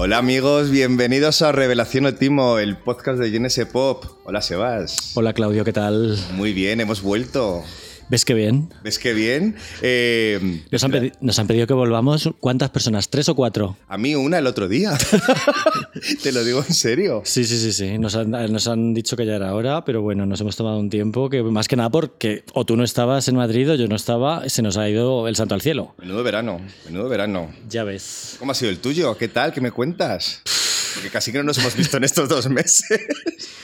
Hola amigos, bienvenidos a Revelación Otimo, el podcast de GNS Pop. Hola Sebas. Hola Claudio, ¿qué tal? Muy bien, hemos vuelto. ¿Ves qué bien? ¿Ves qué bien? Eh, nos, han nos, han pedido que volvamos. ¿Cuántas personas? ¿Tres o cuatro? A mí una el otro día. Te lo digo en serio. Sí, sí, sí, sí. Nos han, nos han, dicho que ya era hora, pero bueno, nos hemos tomado un tiempo que más que nada porque o tú no estabas en Madrid o yo no estaba, se nos ha ido el santo al cielo. Menudo verano, menudo verano. Ya ves. ¿Cómo ha sido el tuyo? ¿Qué tal? ¿Qué me cuentas? Porque casi que no nos hemos visto en estos dos meses.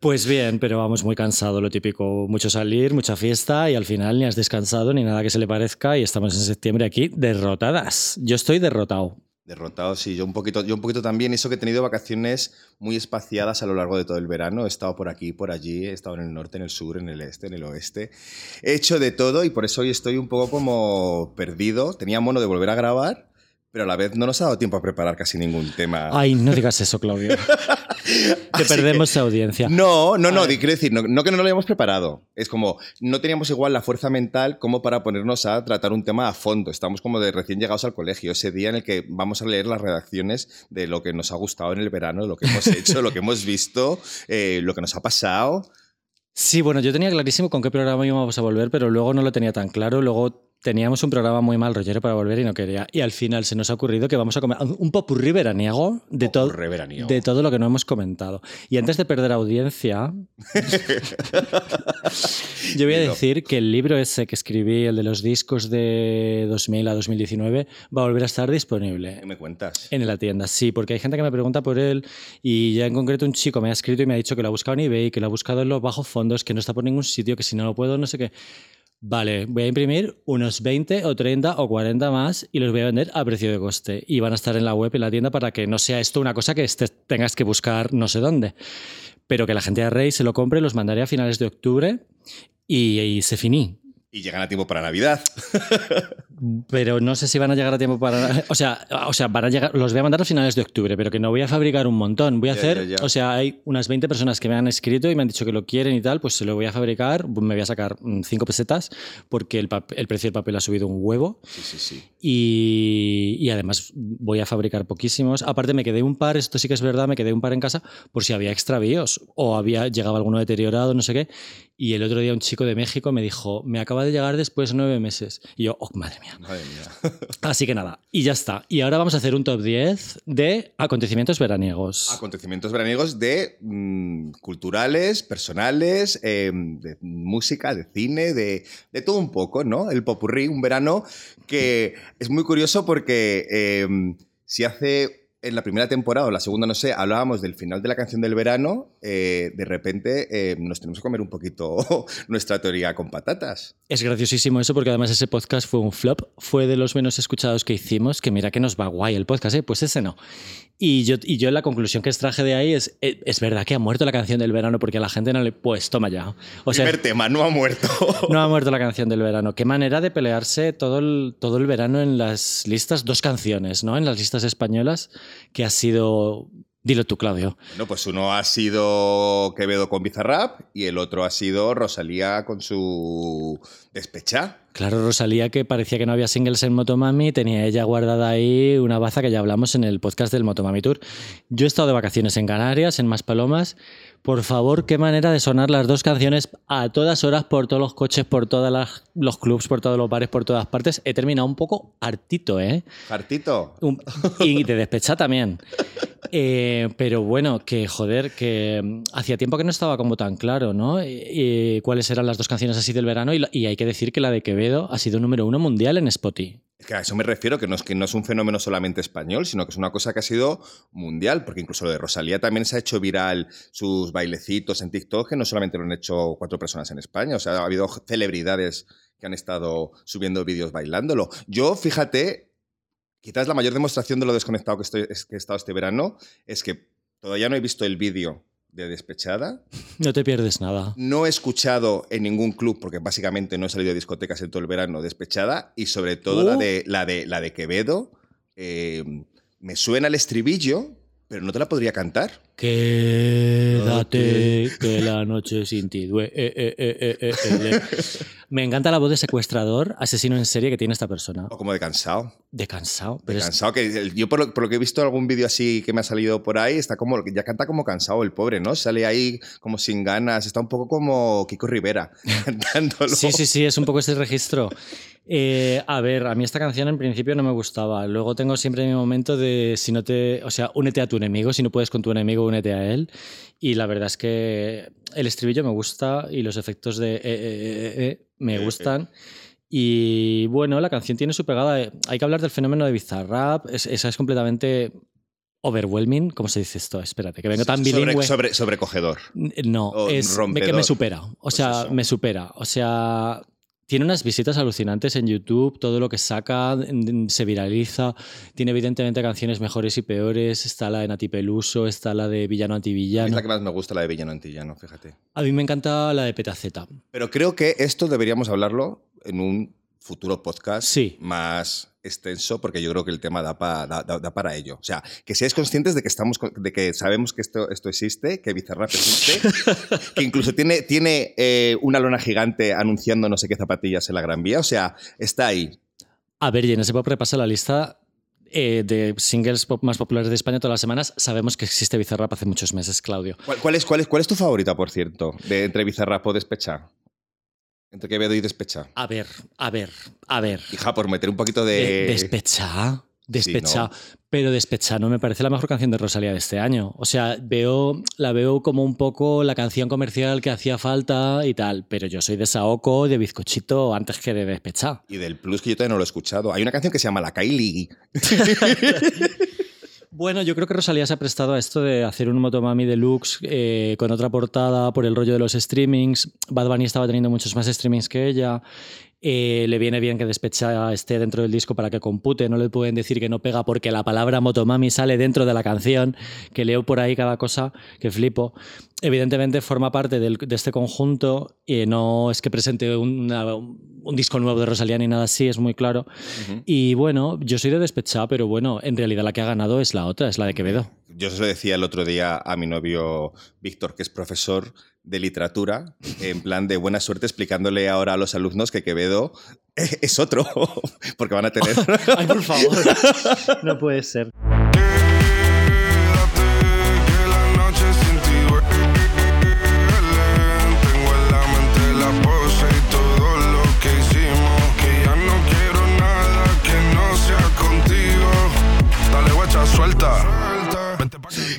Pues bien, pero vamos muy cansado, lo típico, mucho salir, mucha fiesta y al final ni has descansado ni nada que se le parezca y estamos en septiembre aquí derrotadas. Yo estoy derrotado. Derrotado, sí, yo un poquito, yo un poquito también. Eso que he tenido vacaciones muy espaciadas a lo largo de todo el verano. He estado por aquí, por allí, he estado en el norte, en el sur, en el este, en el oeste. He hecho de todo y por eso hoy estoy un poco como perdido. Tenía mono de volver a grabar, pero a la vez no nos ha dado tiempo a preparar casi ningún tema. Ay, no digas eso, Claudio. Te perdemos audiencia. No, no, no, quiero decir, no, que no lo hayamos preparado. Es como, no teníamos igual la fuerza mental como para ponernos a tratar un tema a fondo. Estamos como de recién llegados al colegio, ese día en el que vamos a leer las redacciones de lo que nos ha gustado en el verano, lo que hemos hecho, lo que hemos visto, eh, lo que nos ha pasado. Sí, bueno, yo tenía clarísimo con qué programa íbamos a volver, pero luego no lo tenía tan claro. Luego teníamos un programa muy mal rollero para volver y no quería. Y al final se nos ha ocurrido que vamos a comer un popurrí veraniego de, todo, de todo lo que no hemos comentado. Y antes de perder audiencia, yo voy a decir que el libro ese que escribí, el de los discos de 2000 a 2019, va a volver a estar disponible. ¿Qué me cuentas? En la tienda, sí, porque hay gente que me pregunta por él y ya en concreto un chico me ha escrito y me ha dicho que lo ha buscado en eBay, que lo ha buscado en los bajos fondos, que no está por ningún sitio, que si no lo puedo, no sé qué. Vale, voy a imprimir unos 20 o 30 o 40 más y los voy a vender a precio de coste. Y van a estar en la web, en la tienda, para que no sea esto una cosa que tengas que buscar no sé dónde. Pero que la gente de Rey se lo compre, los mandaré a finales de octubre y, y se finí. Y llegan a tiempo para Navidad. pero no sé si van a llegar a tiempo para. O sea, o sea van a llegar, los voy a mandar a finales de octubre, pero que no voy a fabricar un montón. Voy a hacer. O sea, hay unas 20 personas que me han escrito y me han dicho que lo quieren y tal, pues se lo voy a fabricar. Me voy a sacar 5 presetas porque el, el, precio del papel ha subido un huevo. Sí, sí, sí. Y, y, además voy a fabricar poquísimos. Aparte, me quedé un par, esto sí que es verdad, me quedé un par en casa por si había extravíos o había llegado alguno deteriorado, no sé qué. Y el otro día un chico de México me dijo, me acaba de llegar después de nueve meses. Y yo, oh, madre mía. Madre mía. Así que nada, y ya está. Y ahora vamos a hacer un top 10 de acontecimientos veraniegos. Acontecimientos veraniegos de mm, culturales, personales, em, de música, de cine, de, de, todo un poco, ¿no? El popurrí, un verano que es muy curioso porque em, si hace en la primera temporada o la segunda, no sé, hablábamos del final de la canción del verano, eh, de repente eh, nos tenemos que comer un poquito nuestra teoría con patatas. Es graciosísimo eso porque además ese podcast fue un flop, fue de los menos escuchados que hicimos, que mira que nos va guay el podcast, ¿eh? pues ese no. Y yo, y yo la conclusión que extraje de ahí es, eh, es verdad que ha muerto la canción del verano porque a la gente no le... Pues toma ya. O sea, Primer tema, no ha muerto. No ha muerto la canción del verano. Qué manera de pelearse todo el, todo el verano en las listas, dos canciones, ¿no? En las listas españolas, que ha sido Dilo tú, Claudio. Bueno, pues uno ha sido Quevedo con Bizarrap y el otro ha sido Rosalía con su despecha. Claro, Rosalía, que parecía que no había singles en Motomami, tenía ella guardada ahí una baza que ya hablamos en el podcast del Motomami Tour. Yo he estado de vacaciones en Canarias, en Maspalomas. Por favor, qué manera de sonar las dos canciones a todas horas por todos los coches, por todos los clubs, por todos los bares, por todas partes. He terminado un poco hartito, ¿eh? Hartito. y de despecha también. Eh, pero bueno, que joder, que mm, hacía tiempo que no estaba como tan claro, ¿no? Y, cuáles eran las dos canciones así del verano. Y, hay que decir que la de Quevedo ha sido número uno mundial en Spotify. Que a eso me refiero, que no, es, que no es un fenómeno solamente español, sino que es una cosa que ha sido mundial, porque incluso lo de Rosalía también se ha hecho viral sus bailecitos en TikTok, que no solamente lo han hecho cuatro personas en España, o sea, ha habido celebridades que han estado subiendo vídeos bailándolo. Yo, fíjate, Quizás la mayor demostración de lo desconectado que, estoy, que he estado este verano es que todavía no he visto el vídeo de Despechada. No te pierdes nada. No he escuchado en ningún club, porque básicamente no he salido de discotecas en todo el verano, Despechada, y sobre todo la, uh. de, la, de, la de Quevedo. Eh, me suena el estribillo, pero no te la podría cantar. Quédate, que la noche sin ti. Eh, eh, eh, Me encanta la voz de secuestrador, asesino en serie que tiene esta persona. O como de cansado. De cansado. Pero de cansado, que yo por lo, por lo, que he visto algún vídeo así que me ha salido por ahí, está como, ya canta como cansado el pobre, ¿no? Sale ahí como sin ganas, está un poco como Kiko Rivera cantándolo. Sí, sí, sí, es un poco ese registro. Eh, a ver, a mí esta canción en principio no me gustaba. Luego tengo siempre mi momento de si no te. O sea, únete a tu enemigo. Si no puedes con tu enemigo, únete a él. Y la verdad es que el estribillo me gusta y los efectos de eh, eh, me gustan. Y bueno, la canción tiene su pegada. Hay que hablar del fenómeno de Bizarrap. esa es completamente overwhelming, ¿cómo se dice esto? Espérate, que vengo tan bilingüe. Sobre, sobrecogedor. No, es que me supera. O pues sea, me supera. O sea, tiene unas visitas alucinantes en YouTube, todo lo que saca se viraliza. Tiene evidentemente canciones mejores y peores. Está la de Nati Peluso, está la de Villano Antivillano. Es la que más me gusta, la de Villano Antillano, fíjate. A mí me encanta la de Petaceta. Pero creo que esto deberíamos hablarlo en un futuro podcast más extenso, porque yo creo que el tema da, da, para ello. O sea, que seáis conscientes de que, estamos, de que sabemos que esto, esto existe, que Bizarrap existe, que incluso tiene, tiene eh, una lona gigante anunciando no sé qué zapatillas en la Gran Vía. O sea, está ahí. A ver, y en ese pop repasa la lista eh, de singles pop más populares de España todas las semanas. Sabemos que existe Bizarrap hace muchos meses, Claudio. ¿Cuál, es, cuál, es, cuál es tu favorita, por cierto, de entre Bizarrap o Despecha? Entre Quevedo y Despecha. A ver, a ver, a ver. Hija, por meter un poquito de. despecha. Despecha. Pero Despecha no me parece la mejor canción de Rosalía de este año. O sea, veo, la veo como un poco la canción comercial que hacía falta y tal. Pero yo soy de Saoko, de Bizcochito, antes que de Despecha. Y del plus que yo todavía no lo he escuchado. Hay una canción que se llama La Kylie. Bueno, yo creo que Rosalía se ha prestado a esto de hacer un Motomami Deluxe eh, con otra portada por el rollo de los streamings. Bad Bunny estaba teniendo muchos más streamings que ella. Eh, le viene bien que Despecha esté dentro del disco para que compute, no le pueden decir que no pega porque la palabra Motomami sale dentro de la canción, que leo por ahí cada cosa que flipo. Evidentemente forma parte de este conjunto y no es que presente un disco nuevo de Rosalía ni nada así, es muy claro. Y bueno, yo soy de Despecha, pero bueno, en realidad la que ha ganado es la otra, es la de Quevedo. Yo se lo decía el otro día a mi novio Víctor, que es profesor de literatura, en plan de buena suerte explicándole ahora a los alumnos que Quevedo es otro, porque van a tener... Ay, por favor, no puede ser.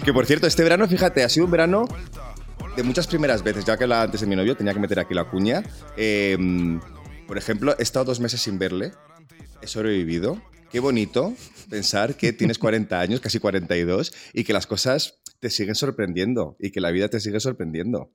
Que por cierto, este verano, fíjate, ha sido un verano de muchas primeras veces, ya que la, antes de mi novio tenía que meter aquí la cuña. Em, por ejemplo, he estado dos meses sin verle, he sobrevivido. Qué bonito pensar que tienes 40 años, casi 42, y que las cosas te siguen sorprendiendo y que la vida te sigue sorprendiendo.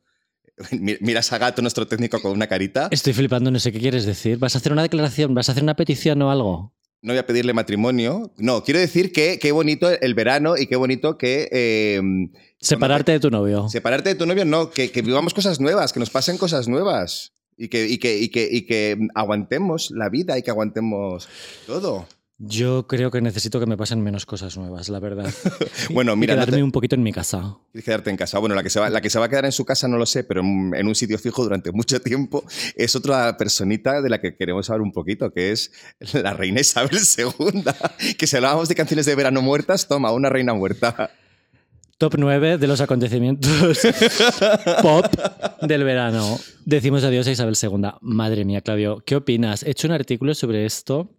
Miras a Gato, nuestro técnico, con una carita. Estoy flipando, no sé qué quieres decir. ¿Vas a hacer una declaración? ¿Vas a hacer una petición o algo? No voy a pedirle matrimonio. No, quiero decir que qué bonito el verano y qué bonito que... Em, separarte de tu novio. Separarte de tu novio, no, que, vivamos cosas nuevas, que nos pasen cosas nuevas y que, y que, y que, y que aguantemos la vida y que aguantemos todo. Yo creo que necesito que me pasen menos cosas nuevas, la verdad. bueno, mira. Y quedarme un poquito en mi casa. Quedarte en casa. Bueno, la que, se va, la que se va a quedar en su casa no lo sé, pero en, un sitio fijo durante mucho tiempo es otra personita de la que queremos hablar un poquito, que es la reina Isabel II. que si hablábamos de canciones de verano muertas, toma, una reina muerta. Top 9 de los acontecimientos pop del verano. Decimos adiós a Isabel II. Madre mía, Claudio, ¿qué opinas? He hecho un artículo sobre esto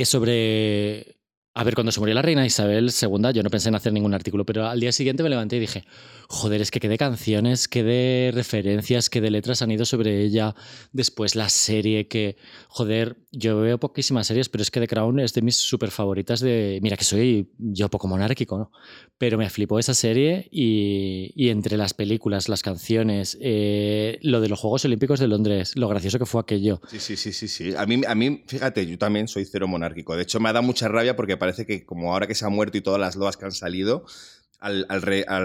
es sobre... A ver, cuando se murió la reina Isabel II, yo no pensé en hacer ningún artículo, pero al día siguiente me levanté y dije, joder, es que qué de canciones, qué de referencias, qué de letras han ido sobre ella. Después la serie que, joder, yo veo poquísimas series, pero es que The Crown es de mis súper favoritas de... Mira que soy yo poco monárquico, ¿no? Pero me flipó esa serie y, entre las películas, las canciones, eh, lo de los Juegos Olímpicos de Londres, lo gracioso que fue aquello. Sí, sí, sí, sí, sí. A mí, a mí, fíjate, yo también soy cero monárquico. De hecho, me ha dado mucha rabia porque parece que como ahora que se ha muerto y todas las loas que han salido, al,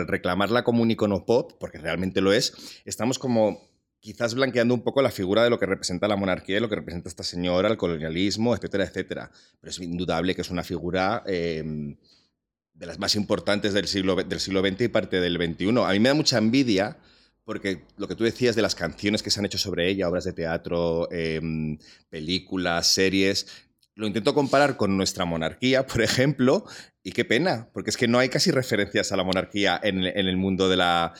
reclamarla como un icono pop, porque realmente lo es, estamos como quizás blanqueando un poco la figura de lo que representa la monarquía, lo que representa esta señora, el colonialismo, etcétera, etcétera. Pero es indudable que es una figura em, de las más importantes del siglo, del siglo XX y parte del XXI. A mí me da mucha envidia porque lo que tú decías de las canciones que se han hecho sobre ella, obras de teatro, em, películas, series, lo intento comparar con nuestra monarquía, por ejemplo, y qué pena, porque es que no hay casi referencias a la monarquía en, el mundo de la...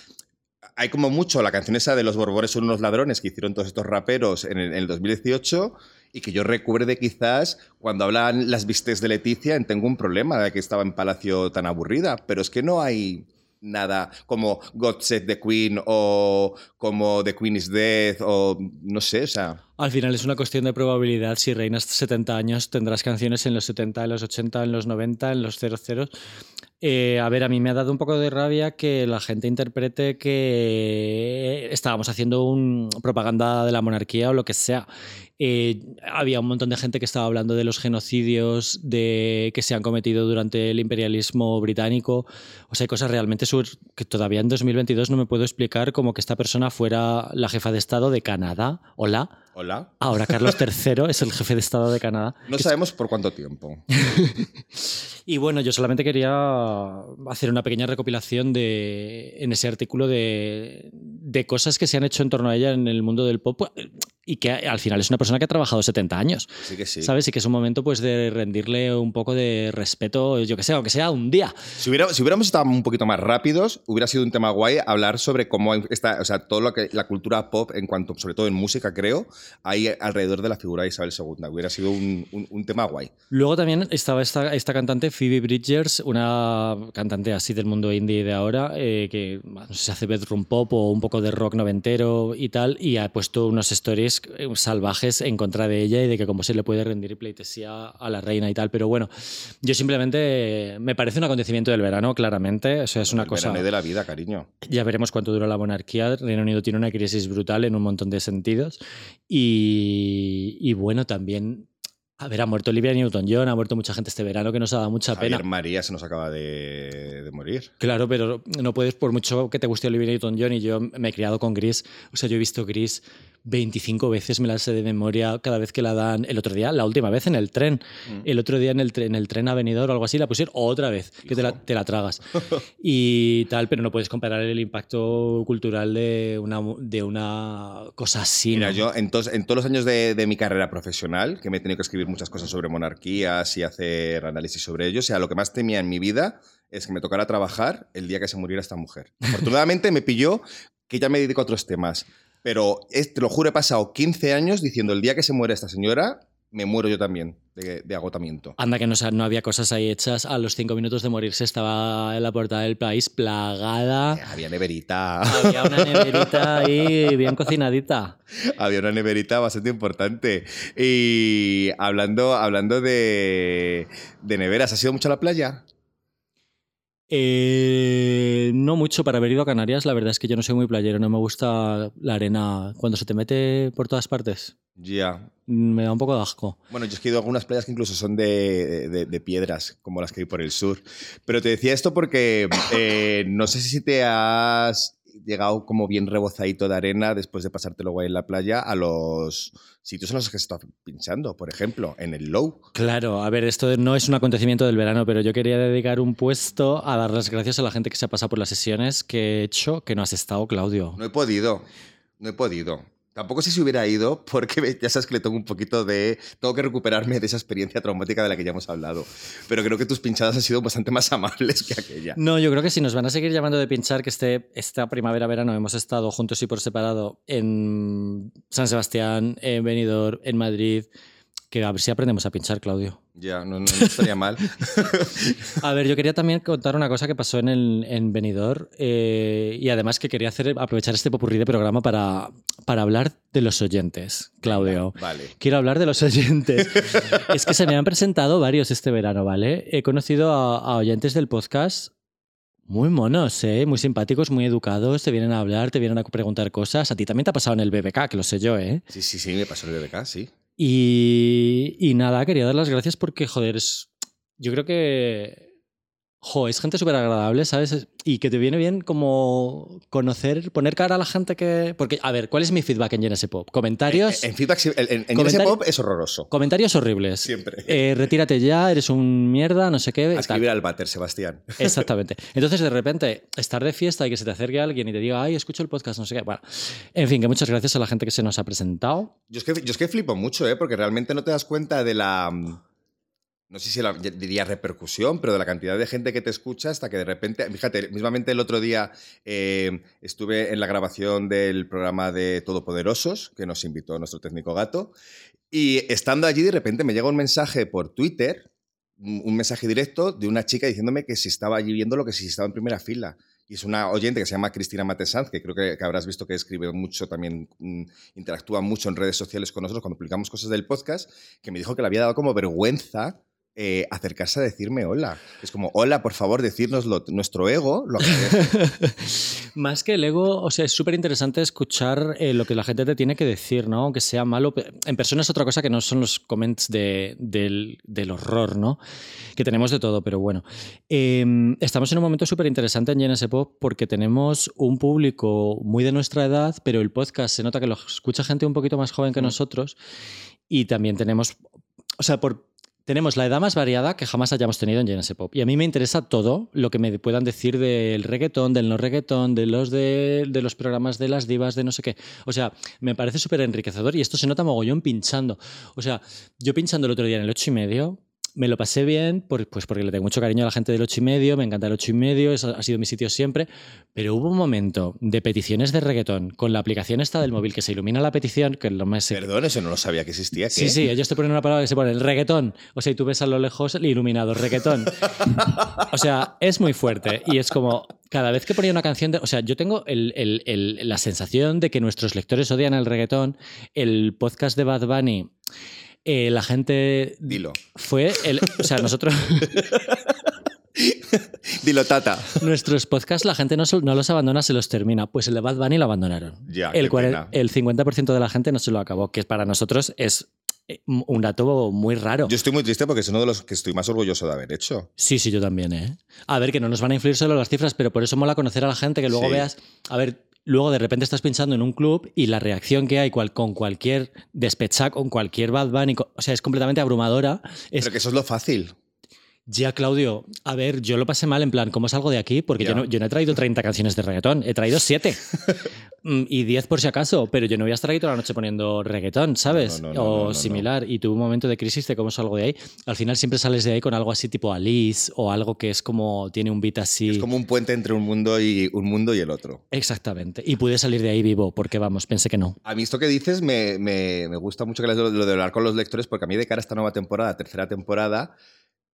Hay como mucho la canción esa de los Borbones son unos ladrones que hicieron todos estos raperos en el, en el 2018 y que yo recuerde quizás cuando hablan las vistes de Leticia en Tengo un problema de que estaba en Palacio tan aburrida, pero es que no hay nada como God Set the Queen o como The Queen is Dead o no sé, o. Al final es una cuestión de probabilidad. Si reinas 70 años, tendrás canciones en los 70, en los 80, en los 90, en los 00. Eh, a ver, a mí me ha dado un poco de rabia que la gente interprete que estábamos haciendo un propaganda de la monarquía o lo que sea. Eh, había un montón de gente que estaba hablando de los genocidios de, que se han cometido durante el imperialismo británico. O sea, hay cosas realmente que todavía en 2022 no me puedo explicar como que esta persona fuera la jefa de Estado de Canadá. Hola. Hola. Ahora Carlos III es el jefe de Estado de Canadá. No sabemos por cuánto tiempo. y bueno, yo solamente quería hacer una pequeña recopilación de, en ese artículo de, de cosas que se han hecho en torno a ella en el mundo del pop y que al final es una persona que ha trabajado 70 años. Sí que sí. ¿Sabes? Y que es un momento pues de rendirle un poco de respeto, yo que sé, aunque sea un día. Si, hubiera, si hubiéramos estado un poquito más rápidos, hubiera sido un tema guay hablar sobre cómo está, o sea, todo lo que la cultura pop en cuanto, sobre todo en música, creo, hay alrededor de la figura de Isabel II. Hubiera sido un, un, tema guay. Luego también estaba esta, esta cantante, Phoebe Bridgers, una cantante así del mundo indie de ahora, eh, que no sé si hace bedroom pop o un poco de rock noventero y tal, y ha puesto unos stories eh, salvajes en contra de ella y de que cómo se le puede rendir pleitesía a la reina y tal. Pero bueno, yo simplemente me parece un acontecimiento del verano, claramente. O sea, es una el cosa. de la vida, cariño. Ya veremos cuánto dura la monarquía. Reino Unido tiene una crisis brutal en un montón de sentidos. Y, y bueno, también a ver, ha muerto Olivia Newton-John, ha muerto mucha gente este verano que nos ha dado mucha Javier pena. María se nos acaba de, de, morir. Claro, pero no puedes, por mucho que te guste Olivia Newton-John y yo me he criado con Gris, o sea, yo he visto Gris 25 veces me la sé de memoria cada vez que la dan. El otro día, la última vez en el tren. Mm. El otro día en el, tren, en el tren Avenidor o algo así, la pusieron otra vez, que te la, te la, tragas. y tal, pero no puedes comparar el impacto cultural de una, de una cosa así. Mira, yo en, tos, en, todos los años de, de, mi carrera profesional, que me he tenido que escribir muchas cosas sobre monarquías y hacer análisis sobre ellos, o sea, lo que más temía en mi vida es que me tocara trabajar el día que se muriera esta mujer. Afortunadamente me pilló que ya me dedico a otros temas. Pero te lo juro, he pasado 15 años diciendo el día que se muere esta señora, me muero yo también de, agotamiento. Anda que no, no, había cosas ahí hechas. A los cinco minutos de morirse estaba en la portada del país plagada. Eh, había neverita. Había una neverita ahí bien cocinadita. Había una neverita bastante importante. Y hablando, hablando de, de neveras, ¿has ido mucho a la playa? Eh, no mucho para haber ido a Canarias, la verdad es que yo no soy muy playero, no me gusta la arena cuando se te mete por todas partes. Ya. Me da un poco de asco. Bueno, yo he ido a algunas playas que incluso son de, de, piedras, como las que hay por el sur. Pero te decía esto porque eh, no sé si te has llegado como bien rebozadito de arena después de pasarte luego en la playa a los sitios en los que se está pinchando, por ejemplo, en el Low. Claro, a ver, esto no es un acontecimiento del verano, pero yo quería dedicar un puesto a dar las gracias a la gente que se ha pasado por las sesiones que he hecho, que no has estado, Claudio. No he podido, no he podido. Tampoco sé si hubiera ido, porque ya sabes que le tengo un poquito de. Tengo que recuperarme de esa experiencia traumática de la que ya hemos hablado. Pero creo que tus pinchadas han sido bastante más amables que aquella. No, yo creo que si nos van a seguir llamando de pinchar, que este, esta primavera-verano hemos estado juntos y por separado en San Sebastián, en Benidorm, en Madrid, que a ver si aprendemos a pinchar, Claudio. Ya, no, estaría mal. a ver, yo quería también contar una cosa que pasó en, el, en Benidorm eh, y además que quería hacer, aprovechar este popurrí de programa para, para hablar de los oyentes, Claudio. Vale. Quiero hablar de los oyentes. es que se me han presentado varios este verano, ¿vale? He conocido a, oyentes del podcast muy monos, ¿eh? muy simpáticos, muy educados, te vienen a hablar, te vienen a preguntar cosas. A ti también te ha pasado en el BBK, que lo sé yo, ¿eh? Sí, sí, sí, me pasó en el BBK, sí. Y, nada, quería dar las gracias porque, joder, yo creo que Jo, es gente súper agradable, ¿sabes? Y que te viene bien como conocer, poner cara a la gente que... Porque, a ver, ¿cuál es mi feedback en GNS Pop? Comentarios... En, en feedback, en, en Comentari- Pop es horroroso. Comentarios horribles. Siempre. Eh, retírate ya, eres un mierda, no sé qué. A escribir al váter, Sebastián. Exactamente. Entonces, de repente, estar de fiesta y que se te acerque alguien y te diga, ay, escucho el podcast, no sé qué. Bueno, en fin, que muchas gracias a la gente que se nos ha presentado. Yo es, que, yo es que flipo mucho, ¿eh? porque realmente no te das cuenta de la. No sé si diría repercusión, pero de la cantidad de gente que te escucha hasta que de repente. Fíjate, mismamente el otro día eh, estuve en la grabación del programa de Todopoderosos, que nos invitó nuestro técnico gato. Y estando allí, de repente me llega un mensaje por Twitter, un un mensaje directo de una chica diciéndome que si estaba allí viendo lo que si estaba en primera fila. Y es una oyente que se llama Cristina Matesanz, que creo que, que habrás visto que escribe mucho también, mm, interactúa mucho en redes sociales con nosotros cuando publicamos cosas del podcast, que me dijo que le había dado como vergüenza eh, acercarse a decirme hola. Es como, hola, por favor, decírnoslo. Nuestro ego lo. Más que el ego, o sea, es súper interesante escuchar eh, lo que la gente te tiene que decir, ¿no? Aunque sea malo. En persona es otra cosa que no son los comments de- del, del horror, ¿no? Que tenemos de todo, pero bueno. Eh, estamos en un momento súper interesante en GNS Pop porque tenemos un público muy de nuestra edad, pero el podcast se nota que lo escucha gente un poquito más joven que Mm. nosotros. Y también tenemos, o sea, por, tenemos la edad más variada que jamás hayamos tenido en GNS Pop. Y a mí me interesa todo lo que me puedan decir del reggaetón, del no reggaetón, de los, de, de los programas de las divas, de no sé qué. O sea, me parece súper enriquecedor y esto se nota mogollón pinchando. O sea, yo pinchando el otro día en el 8 y medio. Me lo pasé bien, por- pues porque le tengo mucho cariño a la gente del 8 y medio, me encanta el 8 y medio, es- ha sido mi sitio siempre, pero hubo un momento de peticiones de reggaetón con la aplicación esta del móvil que se ilumina la petición, que lo más Perdón, eso no lo sabía que existía. ¿qué? Sí, sí, ellos te ponen una palabra que se pone el reggaetón. O sea, y tú ves a lo lejos el iluminado, reggaetón. O sea, es muy fuerte. Y es como, cada vez que ponía una canción de. O sea, yo tengo el- el- el- la sensación de que nuestros lectores odian el reggaetón. El podcast de Bad Bunny. Eh, la gente Dilo. fue el, o sea nosotros Dilo, Tata. nuestros podcasts la gente no, no los abandona se los termina pues el de Bad Bunny lo abandonaron Ya, el, pena. el 50% de la gente no se lo acabó que para nosotros es eh, un dato muy raro Yo estoy muy triste porque es uno de los que estoy más orgulloso de haber hecho. Sí, sí, yo también, ¿eh? A ver, que no nos van a influir solo las cifras, pero por eso mola conocer a la gente, que luego Sí. veas, a ver, luego de repente estás pinchando en un club y la reacción que hay cual- con cualquier despecha, con cualquier Bad Bunny, o sea, es completamente abrumadora. Pero que eso es lo fácil. Ya, Claudio, a ver, yo lo pasé mal en plan, ¿cómo salgo de aquí? Porque yo no, yo no he traído 30 canciones de reggaetón, he traído 7. Mm, y 10 por si acaso, pero yo no voy a estar ahí toda la noche poniendo reggaetón, ¿sabes? No, no, no, o similar. Y tuve un momento de crisis de cómo salgo de ahí. Al final siempre sales de ahí con algo así tipo Alice o algo que es como, tiene un beat así. Es como un puente entre un mundo y un mundo y el otro. Exactamente. Y pude salir de ahí vivo, porque vamos, pensé que no. A mí esto que dices me, me- me gusta mucho que lo de hablar con los lectores, porque a mí de cara a esta nueva temporada, tercera temporada,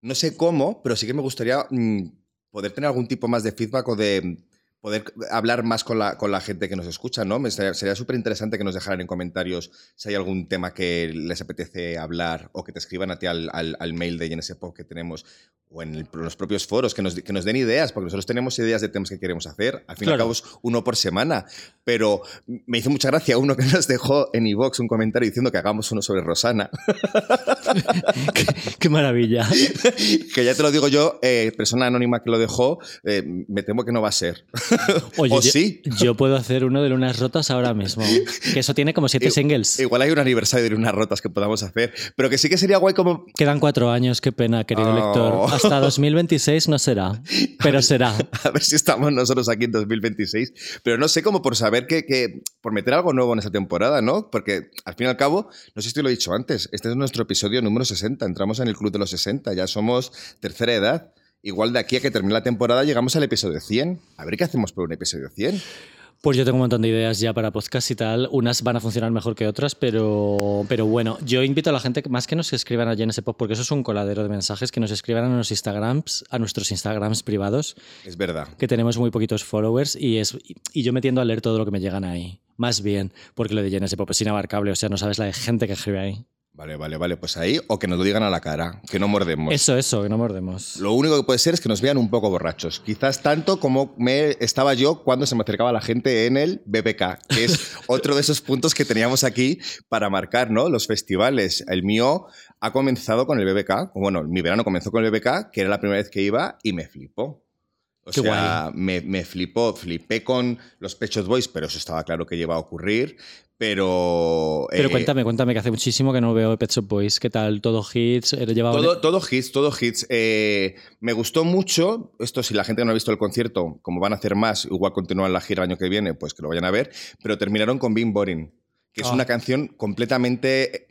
no sé cómo, pero sí que me gustaría mm, poder tener algún tipo más de feedback o de poder hablar más con la, con la gente que nos escucha, ¿no? Me sería sería súper interesante que nos dejaran en comentarios si hay algún tema que les apetece hablar o que te escriban a ti al, al- al mail de GNS Pop que tenemos o en el- los propios foros, que nos, que nos den ideas, porque nosotros tenemos ideas de temas que queremos hacer. Al fin y al Claro. cabo es uno por semana, pero me hizo mucha gracia uno que nos dejó en iVox un comentario diciendo que hagamos uno sobre Rosana, qué, qué maravilla. que ya te lo digo yo, eh, persona anónima que lo dejó, eh, me temo que no va a ser. Oye, o yo, sí. yo puedo hacer uno de lunas rotas ahora mismo. Que eso tiene como siete singles. Igual hay un aniversario de unas rotas que podamos hacer, pero que sí que sería guay como... Quedan cuatro años, qué pena, querido Oh. lector. Hasta 2026 no será, pero será. A ver si estamos nosotros aquí en 2026. Pero no sé, como por saber que, que- por meter algo nuevo en esa temporada, ¿no? Porque al fin y al cabo, no sé si te lo he dicho antes, este es nuestro episodio número 60. Entramos en el club de los 60, ya somos tercera edad. Igual de aquí a que termine la temporada llegamos al episodio 100. A ver qué hacemos por un episodio 100. Pues yo tengo un montón de ideas ya para podcast y tal. Unas van a funcionar mejor que otras, pero, pero bueno, yo invito a la gente que más que nos escriban a GNS Pop, porque eso es un coladero de mensajes, que nos escriban a, los Instagrams, a nuestros Instagrams privados, Es verdad. que tenemos muy poquitos followers y, es, y yo me tiendo a leer todo lo que me llegan ahí. Más bien, porque lo de GNS Pop es inabarcable, o sea, no sabes la de gente que escribe ahí. Vale, vale, vale. Pues ahí, o que nos lo digan a la cara, que no mordemos. Eso, eso, que no mordemos. Lo único que puede ser es que nos vean un poco borrachos. Quizás tanto como me estaba yo cuando se me acercaba la gente en el BBK, que es otro de esos puntos que teníamos aquí para marcar, ¿no? Los festivales. El mío ha comenzado con el BBK. Bueno, mi verano comenzó con el BBK, que era la primera vez que iba y me flipó. O Qué sea, me, me flipó, flipé con los Pechos Boys, pero eso estaba claro que iba a ocurrir. Pero. Pero eh, cuéntame, cuéntame, que hace muchísimo que no veo Pet Shop Boys. ¿Qué tal? ¿Todo hits? ¿Era llevado Todo, todo hits, todo hits. Eh, me gustó mucho, esto si la gente no ha visto el concierto, como van a hacer más, igual continúan la gira el año que viene, pues que lo vayan a ver, pero terminaron con Being Boring, que es Ah. una canción completamente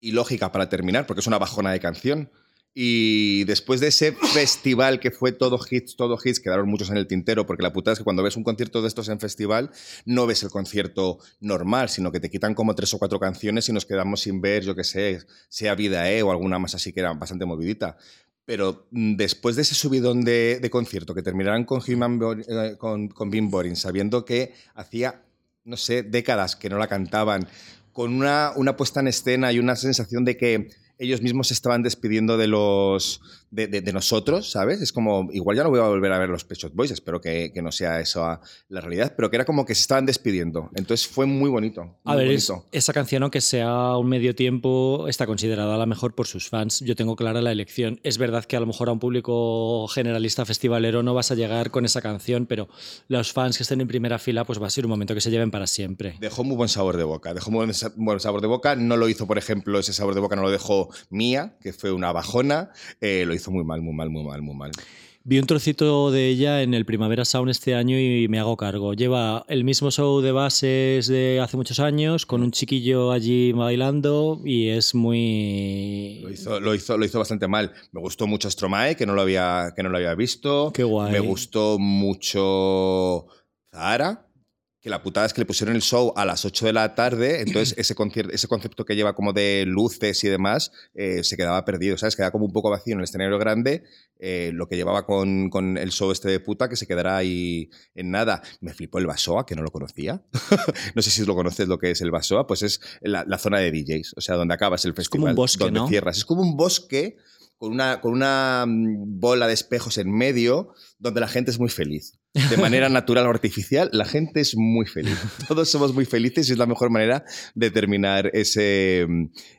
ilógica para terminar, porque es una bajona de canción. Y después de ese festival que fue todo hits, todo hits, quedaron muchos en el tintero, porque la putada es que cuando ves un concierto de estos en festival, no ves el concierto normal, sino que te quitan como tres o cuatro canciones y nos quedamos sin ver, yo qué sé, sea Vida E o alguna más así que era bastante movidita. Pero mm, después de ese subidón de, concierto, que terminaran con, Human eh, con, con Bean Boring, sabiendo que hacía, no sé, décadas que no la cantaban, con una, una puesta en escena y una sensación de que ellos mismos se estaban despidiendo de los de, de- de nosotros, ¿sabes? Es como, igual ya no voy a volver a ver los Pet Shop Boys, espero que, que no sea eso a- la realidad, pero que era como que se estaban despidiendo. Entonces fue muy bonito. Muy A ver, es- esa canción, aunque sea un medio tiempo, está considerada la mejor por sus fans. Yo tengo clara la elección. Es verdad que a lo mejor a un público generalista festivalero no vas a llegar con esa canción, pero los fans que estén en primera fila, pues va a ser un momento que se lleven para siempre. Dejó muy buen sabor de boca. Dejó muy buen sabor de boca. No lo hizo, por ejemplo, ese sabor de boca no lo dejó Mía, que fue una bajona. Eh, lo hizo muy mal, muy mal, muy mal, muy mal. Vi un trocito de ella en el Primavera Sound este año y me hago cargo. Lleva el mismo show de bases de hace muchos años, con un chiquillo allí bailando y es muy... Lo hizo, lo hizo, lo hizo bastante mal. Me gustó mucho Stromae, que no lo había, que no lo había visto. Qué guay. Me gustó mucho Zahara, que la putada es que le pusieron el show a las 8 de la tarde, entonces ese, ese concepto que lleva como de luces y demás eh, se quedaba perdido, ¿sabes? Quedaba como un poco vacío en el escenario grande, eh, lo que llevaba con, con el show este de puta, que se quedará ahí en nada. Me flipó el Basoa, que no lo conocía. no sé si lo conoces lo que es el Basoa, pues es la, la zona de DJs, o sea, donde acabas el festival, como un bosque, donde ¿no? cierras. Es como un bosque con una, con una mm, bola de espejos en medio donde la gente es muy feliz. De manera natural o artificial, la gente es muy feliz. Todos somos muy felices y es la mejor manera de terminar ese,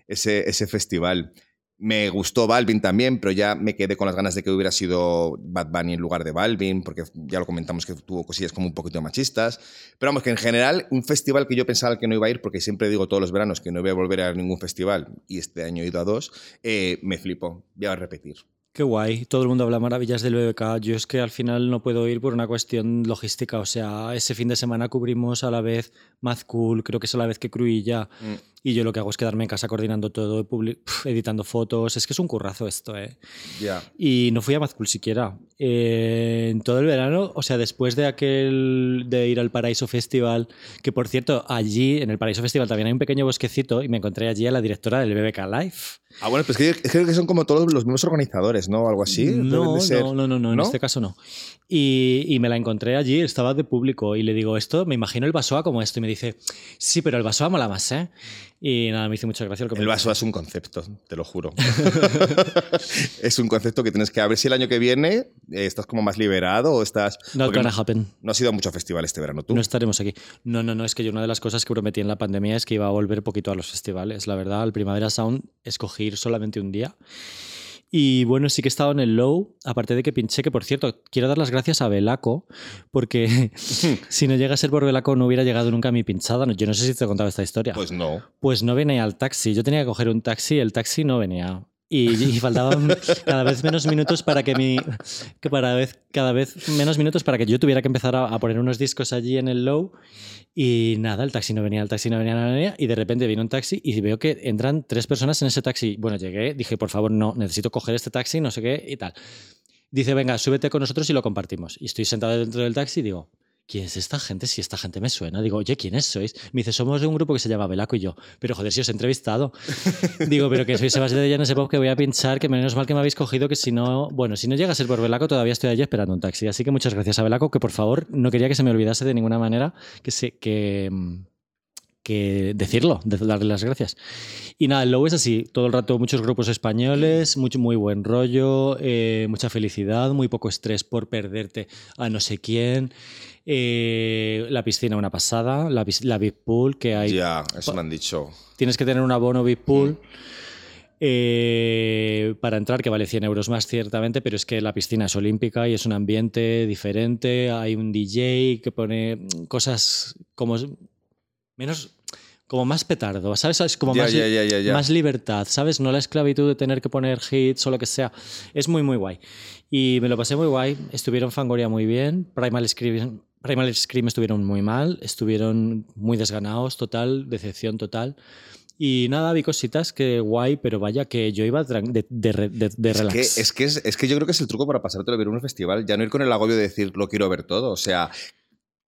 ese, ese festival. Me gustó Balvin también, pero ya me quedé con las ganas de que hubiera sido Bad Bunny en lugar de Balvin, porque ya lo comentamos que tuvo cosillas como un poquito machistas. Pero vamos, que en general, un festival que yo pensaba que no iba a ir, porque siempre digo todos los veranos que no voy a volver a ningún festival, y este año he ido a dos, eh, me flipó. Voy a repetir. Qué guay, todo el mundo habla maravillas del BBK. Yo es que al final no puedo ir por una cuestión logística. O sea, ese fin de semana cubrimos a la vez Mad Cool, creo que es a la vez que Cruilla. Mm. Y yo lo que hago es quedarme en casa coordinando todo, editando fotos. Es que es un currazo esto, ¿eh? Ya. Y no fui a Mad Cool siquiera. Eh, en todo el verano, o sea, después de aquel de ir al Paraíso Festival, que por cierto, allí en el Paraíso Festival también hay un pequeño bosquecito y me encontré allí a la directora del BBK Live. Ah, bueno, pues que, es creo que son como todos los mismos organizadores, ¿no? Algo así. No, no, no, no, no, en ¿No? este caso no. Y, y me la encontré allí, estaba de público y le digo, esto, me imagino el Basoa como esto. Y me dice, sí, pero el Basoa mola más, ¿eh? Y nada, me hizo mucha gracia lo que El me vaso es un concepto, te lo juro. es un concepto que tienes que a ver si el año que viene estás como más liberado o estás. Not gonna happen. no has ido a mucho festival este verano, tú. No estaremos aquí. No, no, no, es que yo una de las cosas que prometí en la pandemia es que iba a volver poquito a los festivales. La verdad, al Primavera Sound escogí ir solamente un día. Y bueno, sí que he estado en el low, aparte de que pinché, que por cierto, quiero dar las gracias a Belaco, porque si no llega a ser por Belaco no hubiera llegado nunca a mi pinchada. No, Yo no sé si te he contado esta historia. Pues no. Pues no venía al taxi. Yo tenía que coger un taxi, el taxi no venía. Y, faltaban cada vez menos minutos para que mi. Que para vez, cada vez menos minutos para que yo tuviera que empezar a, a poner unos discos allí en el low. Y nada, el taxi no venía, el taxi no venía, no venía. Y de repente vino un taxi y veo que entran tres personas en ese taxi. Bueno, llegué, dije, por favor, no, necesito coger este taxi, no sé qué y tal. Dice, venga, súbete con nosotros y lo compartimos. Y estoy sentado dentro del taxi y digo, ¿quién es esta gente? Si esta gente me suena. Digo, oye, ¿quiénes sois? Me dice, somos de un grupo que se llama Belaco y yo. Pero joder, si os he entrevistado. Digo, pero que soy Sebastián de Llanes Pop, que voy a pinchar, que menos mal que me habéis cogido, que si no, bueno, si no llega a ser por Belaco, todavía estoy allí esperando un taxi. Así que muchas gracias a Belaco, que por favor, no quería que se me olvidase de ninguna manera que se, que, mm, que decirlo, de darle las gracias. Y nada, el logo es así, todo el rato muchos grupos españoles, mucho, muy buen rollo, eh, mucha felicidad, muy poco estrés por perderte a no sé quién. Eh, la piscina una pasada, la, la VIP Pool que hay. Ya, eso me han dicho. Tienes que tener un abono VIP Pool. eh, para entrar, que vale 100 euros más ciertamente, pero es que la piscina es olímpica y es un ambiente diferente. Hay un DJ que pone cosas como menos, como más petardo, ¿sabes? Es como Ya, más, ya, ya. más libertad, ¿sabes? No la esclavitud de tener que poner hits o lo que sea. Es muy, muy guay. Y me lo pasé muy guay. Estuvieron Fangoria muy bien. Primal Scream, Primal Scream estuvieron muy mal. Estuvieron muy desganados, total, decepción total. Y nada, vi cositas que guay, pero vaya que yo iba de, de, de- de Es relax. que, es, que es, es que yo creo que es el truco para pasártelo a ver en un festival. Ya no ir con el agobio de decir lo quiero ver todo. O sea,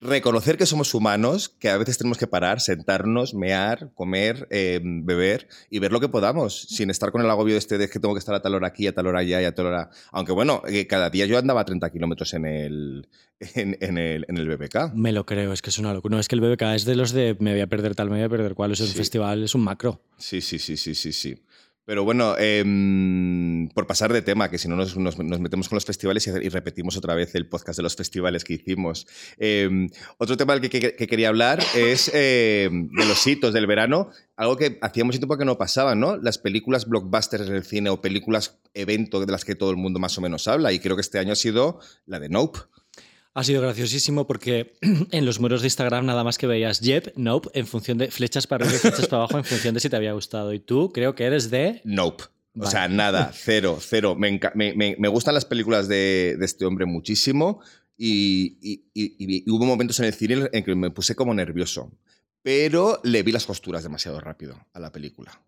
reconocer que somos humanos, que a veces tenemos que parar, sentarnos, mear, comer, eh, beber y ver lo que podamos, sin estar con el agobio de este de que tengo que estar a tal hora aquí, a tal hora allá y a tal hora. Aunque bueno, eh, cada día yo andaba a 30 kilómetros en el, en, en el, en el BBK. Me lo creo, es que es una locura. No, es que el BBK es de los de me voy a perder tal, me voy a perder cual. Es un Sí. festival, es un macro. Sí, sí, sí, sí, sí, sí. Pero bueno, em, por pasar de tema, que si no nos, nos- metemos con los festivales y, repetimos otra vez el podcast de los festivales que hicimos. Em, otro tema del que, que- que quería hablar es em, de los hitos del verano, algo que hacía mucho tiempo que no pasaba, ¿no? Las películas blockbusters en el cine o películas evento de las que todo el mundo más o menos habla, y creo que este año ha sido la de Nope. Ha sido graciosísimo porque en los muros de Instagram nada más que veías Yep, Nope, en función de flechas para arriba y flechas para abajo en función de si te había gustado. Y tú creo que eres de... Nope. O sea, nada, cero, cero. Me, me- me- me gustan las películas de, de este hombre muchísimo y, y- y- y hubo momentos en el cine en que me puse como nervioso. Pero le vi las costuras demasiado rápido a la película.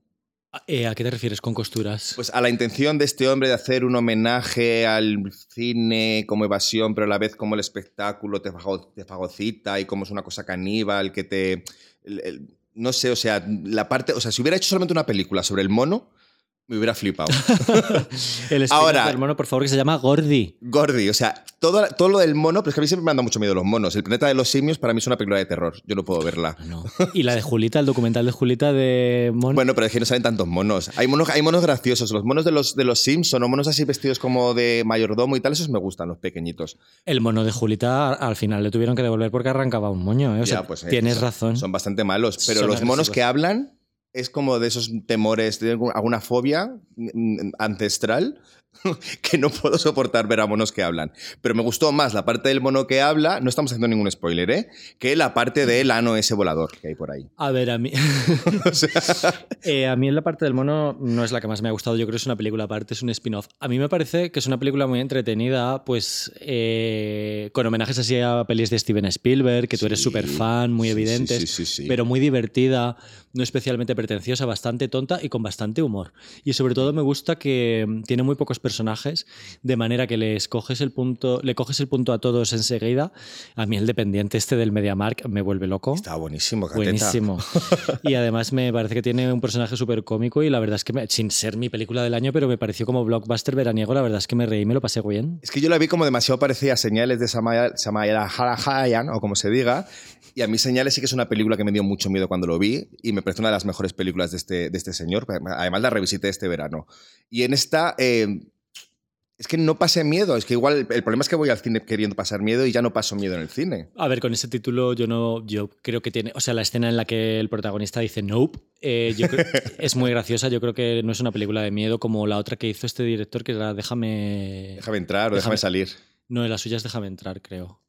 Eh, ¿A qué te refieres con costuras? Pues a la intención de este hombre de hacer un homenaje al cine como evasión, pero a la vez como el espectáculo te, fago- te fagocita y como es una cosa caníbal que te... no sé, o sea, la parte... O sea, si hubiera hecho solamente una película sobre el mono, me hubiera flipado. el ahora- del mono, por favor, que se llama Gordy. Gordy, o sea, todo, todo lo del mono, pero es que a mí siempre me han dado mucho miedo los monos. El planeta de los simios para mí es una película de terror. Yo no puedo verla. No. Y la de Julita, el documental de Julita de Mono. Bueno, pero es que no salen tantos monos. Hay monos, hay monos graciosos. Los monos de los, de los Sims son monos así vestidos como de mayordomo y tal. Esos me gustan, los pequeñitos. El mono de Julita al final le tuvieron que devolver porque arrancaba un moño. ¿eh? O sea, Ya, pues, eh, tienes son- razón. Son bastante malos. Pero Son los monos que hablan es como de esos temores, de alguna fobia mm, ancestral que no puedo soportar ver a monos que hablan. Pero me gustó más la parte del mono que habla, no estamos haciendo ningún spoiler, ¿eh? Que la parte del ano ese volador que hay por ahí. A ver, a mí. O sea, Eh, a mí en la parte del mono no es la que más me ha gustado. Yo creo que es una película aparte, es un spin-off. A mí me parece que es una película muy entretenida, pues eh, con homenajes así a pelis de Steven Spielberg, que tú eres súper fan, muy sí, sí, evidentes, sí, pero muy divertida, no especialmente pretenciosa, bastante tonta y con bastante humor. Y sobre todo me gusta que tiene muy pocos personajes, de manera que les coges el punto, le coges el punto a todos enseguida. A mí el dependiente este del MediaMark me vuelve loco. Estaba buenísimo, Cateta. Buenísimo. Y además me parece que tiene un personaje súper cómico y la verdad es que, me- sin ser mi película del año, pero me pareció como blockbuster veraniego, la verdad es que me reí me lo pasé bien. Es que yo la vi como demasiado parecida a Señales de Samaya, Samaya Hayan, o como se diga. Y a mí Señales sí que es una película que me dio mucho miedo cuando lo vi y me parece una de las mejores películas de este, de este señor. Además la revisité este verano. Y en esta... eh, es que no pasé miedo, es que igual el problema es que voy al cine queriendo pasar miedo y ya no paso miedo en el cine. A ver, con ese título yo no, yo creo que tiene, o sea, la escena en la que el protagonista dice nope, eh, yo creo- es muy graciosa. Yo creo que no es una película de miedo como la otra que hizo este director que era Déjame, Déjame entrar o déjame, Déjame- salir. no, la suya es Déjame entrar, creo.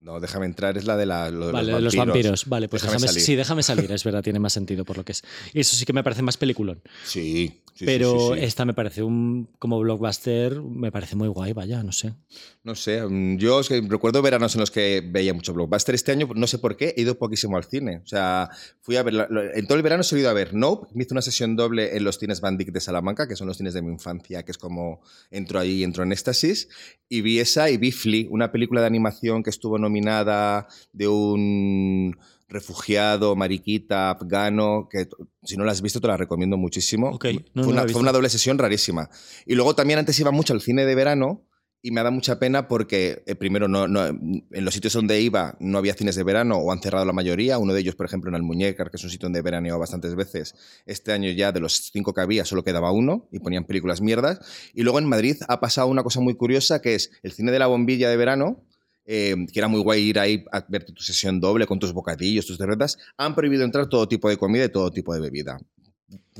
No, déjame entrar es la de, la, lo de Vale, los, vampiros. Vale, pues Déjame déjame, salir. sí, déjame salir, es verdad, tiene más sentido por lo que es. Y eso sí que me parece más peliculón. Sí, pero sí, sí. esta me parece un como blockbuster, me parece muy guay, vaya, no sé. No sé, mm, yo es que recuerdo veranos en los que veía mucho blockbuster. Este año, no sé por qué, he ido poquísimo al cine. O sea, fui a ver, en todo el verano he ido a ver Nope, me hice una sesión doble en los cines Van Dyck de Salamanca, que son los cines de mi infancia, que es como entro ahí y entro en éxtasis. Y vi esa y vi Flea, una película de animación que estuvo nominada de un refugiado, mariquita, afgano, que si no la has visto te la recomiendo muchísimo. Ok, no, fue, una, he fue una doble sesión rarísima. Y luego también antes iba mucho al cine de verano y me da mucha pena porque, eh, primero, no, no, en los sitios donde iba no había cines de verano o han cerrado la mayoría. Uno de ellos, por ejemplo, en Almuñécar, que es un sitio donde veraneo bastantes veces. Este año ya de los cinco que había solo quedaba uno y ponían películas mierdas. Y luego en Madrid ha pasado una cosa muy curiosa que es el cine de la bombilla de verano, eh, que era muy guay ir ahí a verte tu sesión doble con tus bocadillos, tus cervezas, han prohibido entrar todo tipo de comida y todo tipo de bebida.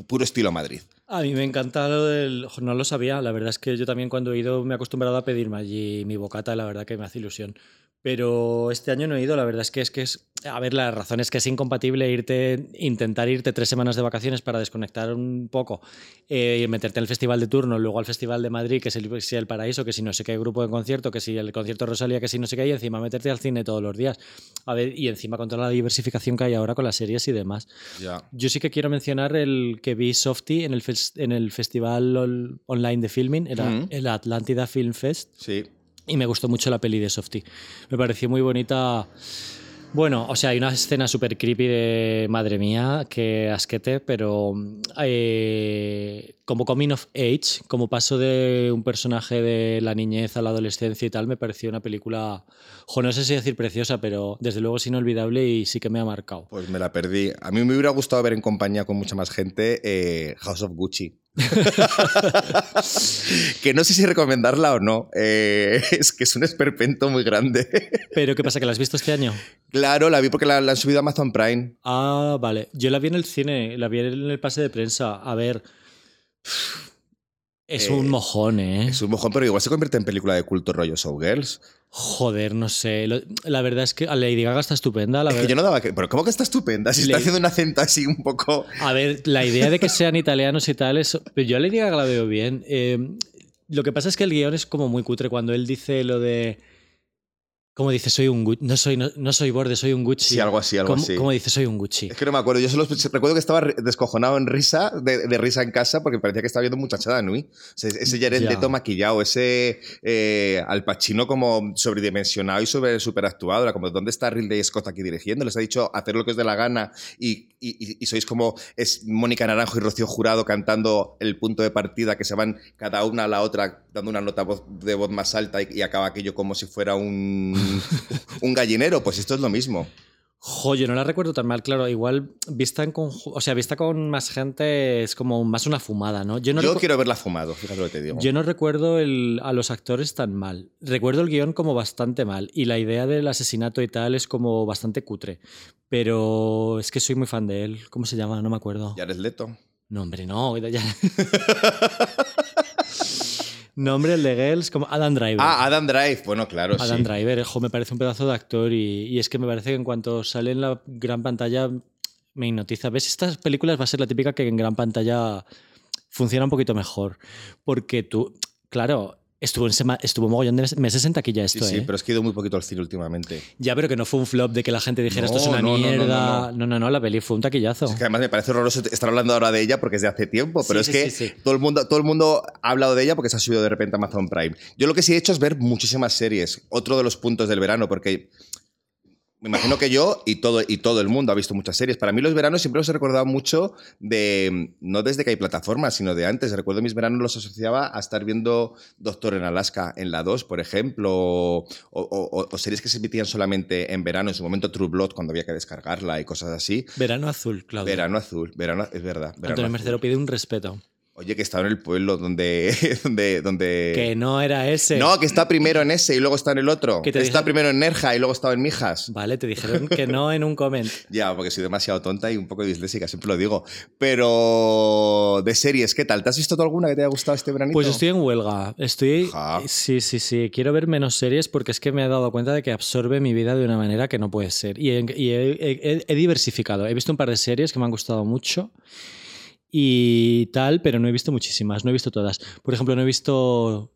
Puro estilo Madrid. A mí me encanta lo del... No lo sabía, la verdad es que yo también cuando he ido me he acostumbrado a pedirme allí mi bocata, la verdad que me hace ilusión. Pero este año no he ido, la verdad es que es que es... A ver, la razón es que es incompatible irte, intentar irte tres semanas de vacaciones para desconectar un poco eh, y meterte al festival de turno, luego al festival de Madrid, que es el, si el paraíso, que si no sé qué grupo de concierto, que si el concierto Rosalía, que si no sé qué, y encima meterte al cine todos los días. A ver, y encima con toda la diversificación que hay ahora con las series y demás. Yo sí que quiero mencionar el que vi Softy en el, fes- en el festival online de filming, era el Atlantida Film Fest, Sí. y me gustó mucho la peli de Softy. Me pareció muy bonita. Bueno, o sea, hay una escena súper creepy de madre mía, que asquete, pero eh, como coming of age, como paso de un personaje de la niñez a la adolescencia y tal, me pareció una película, jo, no sé si decir preciosa, pero desde luego es inolvidable y sí que me ha marcado. Pues me la perdí. A mí me hubiera gustado ver en compañía con mucha más gente eh, House of Gucci. que no sé si recomendarla o no. Eh, es que es un esperpento muy grande. Pero ¿qué pasa? ¿Que la has visto este año? claro, la vi porque la, la han subido a Amazon Prime. Ah, vale. Yo la vi en el cine, la vi en el pase de prensa. A ver. Es Eh, un mojón, ¿eh? Es un mojón, pero igual se convierte en película de culto rollo Showgirls. Joder, no sé. Lo- La verdad es que a Lady Gaga está estupenda. La Es que verdad- yo no daba que. Pero ¿cómo que está estupenda? Si Le- está haciendo un acento así un poco. A ver, la idea de que sean italianos y tal, es... pero yo a Lady Gaga la veo bien. Eh, lo que pasa es que el guion es como muy cutre cuando él dice lo de. ¿Cómo dice? Soy un Gucci. No soy, no, no soy borde, soy un Gucci. Sí, algo así, algo ¿Cómo, así. cómo dice? Soy un Gucci. Es que no me acuerdo. Yo solo recuerdo que estaba descojonado en risa, de, de risa en casa, porque parecía que estaba viendo muchachada Nui. O sea, ese Jared. Leto maquillado, ese eh, Al Pacino como sobredimensionado y sobre, superactuado. Era como, ¿dónde está Ridley Scott aquí dirigiendo? Les ha dicho hacer lo que os dé la gana y, y- y- sois como es Mónica Naranjo y Rocío Jurado cantando el punto de partida que se van cada una a la otra dando una nota voz- de voz más alta y, y acaba aquello como si fuera un, un gallinero. Pues esto es lo mismo. Jo, yo no la recuerdo tan mal, claro. Igual vista en conju- o sea, vista con más gente es como más una fumada, ¿no? Yo no, Yo quiero verla fumado, fíjate lo que te digo. yo no recuerdo el- a los actores tan mal. Recuerdo el guion como bastante mal. Y la idea del asesinato y tal es como bastante cutre. Pero es que soy muy fan de él. ¿Cómo se llama? No me acuerdo. Jared Leto. No, hombre, no. ya- no, hombre, el de Girls, como Adam Driver. Ah, Adam Drive. Bueno, claro, Adam sí. Driver, jo, me parece un pedazo de actor y, y es que me parece que en cuanto sale en la gran pantalla me hipnotiza. ¿Ves? Estas películas va a ser la típica que en gran pantalla funciona un poquito mejor. Porque tú, claro, estuvo en sema- estuvo mogollón de meses en taquilla Sí, esto, sí, ¿eh? pero es que he ido muy poquito al cine últimamente. Ya, pero que no fue un flop de que la gente dijera No, esto es una no, mierda. no. No, no, no, la peli fue un taquillazo. Es que además me parece horroroso estar hablando ahora de ella porque es de hace tiempo, pero Sí, es sí, que sí, sí. Todo, el mundo, todo el mundo ha hablado de ella porque se ha subido de repente a Amazon Prime. Yo lo que sí he hecho es ver muchísimas series. Otro de los puntos del verano, porque me imagino que yo y todo, y todo el mundo ha visto muchas series. Para mí los veranos siempre los he recordado mucho de, no desde que hay plataformas, sino de antes. Recuerdo mis veranos los asociaba a estar viendo Doctor en Alaska en la 2, por ejemplo, o, o- o- o series que se emitían solamente en verano, en su momento True Blood, cuando había que descargarla y cosas así. Verano azul, Claudio. Verano azul, verano, es verdad. verano Antonio. Mercero pide un respeto. Oye, que estaba en el pueblo donde. donde, donde... Que no era ese. No, que está primero en ese y luego está en el otro. Que te está primero en Nerja y luego estaba en Mijas. Vale, te dijeron que no en un comment. Ya, porque soy demasiado tonta y un poco disléxica, siempre lo digo. Pero de series, ¿qué tal? ¿Te has visto tú alguna que te haya gustado este veranito? Pues estoy en huelga. Estoy. Ja. Sí, sí, sí. Quiero ver menos series porque es que me he dado cuenta de que absorbe mi vida de una manera que no puede ser. Y, he, y he- he- he diversificado. He visto un par de series que me han gustado mucho y tal, pero no he visto muchísimas. No he visto todas. Por ejemplo, no he visto.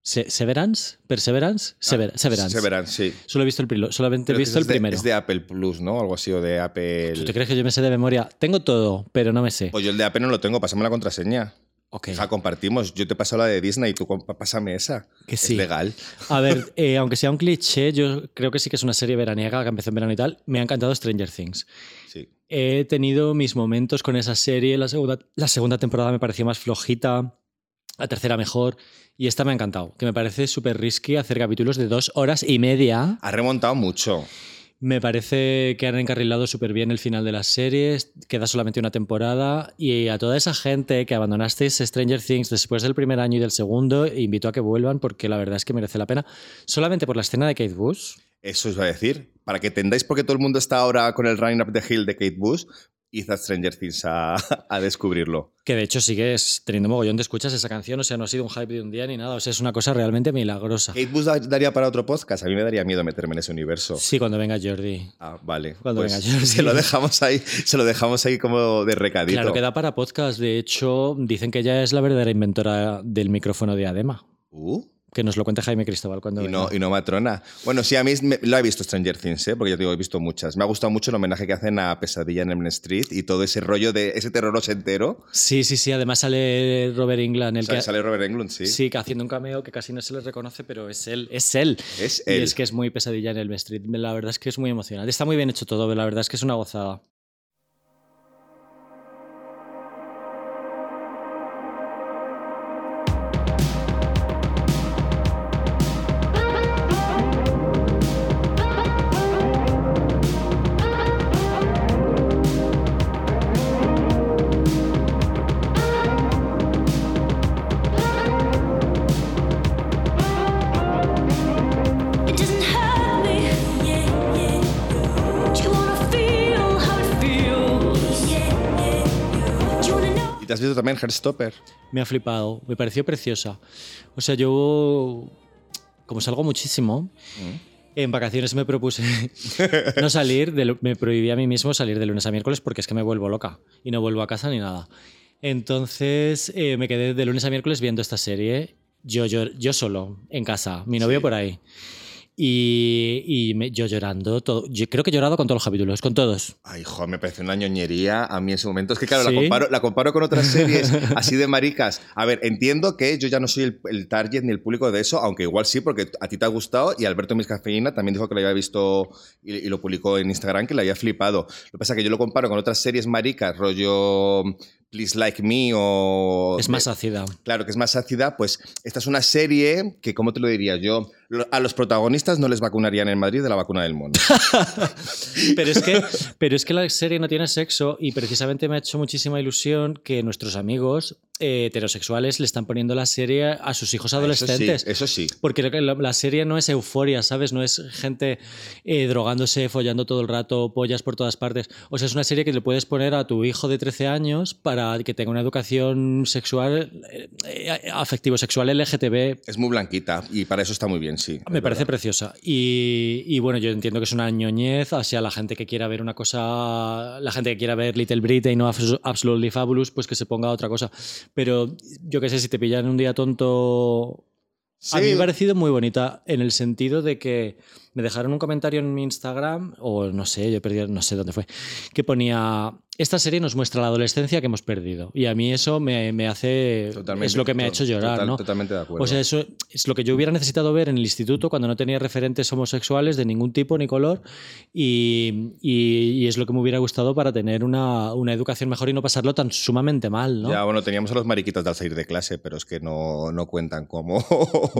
Se- ¿Severance? ¿Perseverance? Sever- Severance. Ah, Severance, sí. Solo he visto el, solamente he visto el de- primero. Es de Apple Plus, ¿no? Algo así, o de Apple. ¿Tú te crees que yo me sé de memoria? Tengo todo, pero no me sé. Pues yo el de Apple no lo tengo, pásame la contraseña. Ok. Hija, compartimos. Yo te paso la de Disney y tú pásame esa. Que sí. Es legal. A ver, eh, aunque sea un cliché, yo creo que sí que es una serie veraniega que empezó en verano y tal. Me ha encantado Stranger Things. Sí. He tenido mis momentos con esa serie. La segunda, la segunda temporada me pareció más flojita. la tercera mejor. Y esta me ha encantado, que me parece súper risky hacer capítulos de dos horas y media. Ha remontado mucho. Me parece que han encarrilado súper bien el final de las series, queda solamente una temporada y a toda esa gente que abandonasteis Stranger Things después del primer año y del segundo, invito a que vuelvan porque la verdad es que merece la pena, solamente por la escena de Kate Bush. Eso os va a decir, para que entendáis por qué todo el mundo está ahora con el Running Up the Hill de Kate Bush, a Stranger Things a, a descubrirlo. Que de hecho sigues teniendo mogollón de escuchas esa canción, o sea, no ha sido un hype de un día ni nada, o sea, es una cosa realmente milagrosa. Kate Bush da- daría para otro podcast, a mí me daría miedo meterme en ese universo. Sí, cuando venga Jordi. Ah, vale. Cuando Pues venga Jordi. se lo dejamos ahí, se lo dejamos ahí como de recadito. Claro que da para podcast, de hecho, dicen que ella es la verdadera inventora del micrófono de Adema. Uh, Que nos lo cuente Jaime Cristóbal cuando y venga. no, y no matrona. Bueno, sí, a mí me- lo he visto Stranger Things, ¿eh? porque yo te digo, he visto muchas. Me ha gustado mucho el homenaje que hacen a Pesadilla en Elm Street y todo ese rollo de ese terror entero. Sí, sí, sí. Además sale Robert England, el que, Sale Robert Englund, sí. Sí, que haciendo un cameo que casi no se le reconoce, pero es él, es él. Es Y él. es que es muy pesadilla en el Street. La verdad es que es muy emocionante. Está muy bien hecho todo, la verdad es que es una gozada. Te has visto también Heartstopper. Me ha flipado, me pareció preciosa. O sea, yo, como salgo muchísimo, en vacaciones me propuse no salir, de, me prohibí a mí mismo salir de lunes a miércoles porque es que me vuelvo loca y no vuelvo a casa ni nada. Entonces eh, me quedé de lunes a miércoles viendo esta serie, yo, yo, yo solo, en casa, mi novio Sí. por ahí. Y, y me- yo llorando, todo, yo creo que he llorado con todos los capítulos, con todos. Ay, joder, me parece una ñoñería a mí en ese momento. Es que, claro, la, comparo, la comparo con otras series así de maricas. A ver, entiendo que yo ya no soy el, el target ni el público de eso, aunque igual sí, porque a ti te ha gustado y Alberto Miscafeína también dijo que lo había visto y, y lo publicó en Instagram, que le había flipado. Lo que pasa es que yo lo comparo con otras series maricas, rollo Please Like Me o... Es más ácida. Claro, que es más ácida, pues esta es una serie que, ¿cómo te lo diría yo? A los protagonistas no les vacunarían en Madrid de la vacuna del mono. Pero es, que, pero es que la serie no tiene sexo y precisamente me ha hecho muchísima ilusión que nuestros amigos eh, heterosexuales le están poniendo la serie a sus hijos adolescentes. Eso sí, eso sí. Porque la, la serie no es euforia, ¿sabes? No es gente eh, drogándose, follando todo el rato, pollas por todas partes. O sea, es una serie que le puedes poner a tu hijo de 13 años para que tenga una educación sexual, eh, afectivo-sexual LGTB Es muy blanquita y para eso está muy bien, sí. me parece verdad. preciosa. Y, y bueno, yo entiendo que es una ñoñez hacia la gente que quiera ver una cosa, la gente que quiera ver Little Britain y no Abs- Absolutely Fabulous, pues que se ponga otra cosa. Pero yo qué sé, si te pillan un día tonto... A mí me ha parecido muy bonita en el sentido de que me dejaron un comentario en mi Instagram, o no sé, yo perdido, no sé dónde fue, que ponía, esta serie nos muestra la adolescencia que hemos perdido. Y a mí eso me, me hace, Totalmente, es lo que me ha hecho llorar, total- ¿no? Totalmente de acuerdo. O sea, eso es lo que yo hubiera necesitado ver en el instituto cuando no tenía referentes homosexuales de ningún tipo ni color y, y- y es lo que me hubiera gustado para tener una, una educación mejor y no pasarlo tan sumamente mal, ¿no? Ya, bueno, teníamos a los mariquitos de al salir de clase, pero es que no, no cuentan como...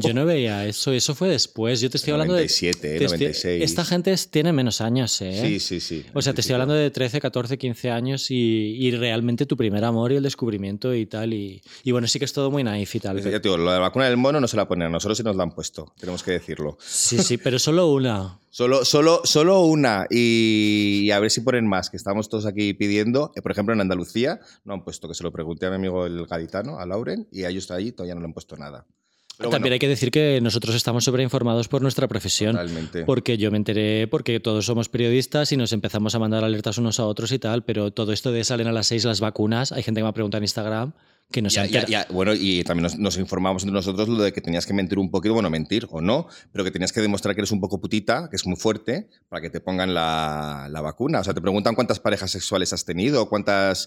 Yo no veía eso, eso fue después. Yo te estoy hablando 97, de... te 96. Esta gente tiene menos años, ¿eh? Sí, sí, sí. O sea, te estoy hablando de 13, 14, 15 años y, y realmente tu primer amor y el descubrimiento y tal. Y, y bueno, sí que es todo muy naif y tal. Ya te digo, de la vacuna del mono no se la ponen a nosotros y nos la han puesto, tenemos que decirlo. Sí, sí, pero solo una. Solo, solo, solo una y, y a ver si ponen más, que estamos todos aquí pidiendo. Eh, Por ejemplo, en Andalucía no han puesto, que se lo pregunté a mi amigo el gaditano, a Lauren, y a ellos ahí todavía no le han puesto nada. Pero También bueno, hay que decir que nosotros estamos sobreinformados por nuestra profesión. Totalmente. Porque yo me enteré, porque todos somos periodistas y nos empezamos a mandar alertas unos a otros y tal, pero todo esto de salen a las 6 las vacunas, hay gente que me ha preguntado en Instagram que no se Ya, ya, bueno, y también nos, nos informamos entre nosotros lo de que tenías que mentir un poquito, bueno, mentir o no, pero que tenías que demostrar que eres un poco putita, que es muy fuerte, para que te pongan la, la vacuna. O sea, te preguntan cuántas parejas sexuales has tenido, cuántas...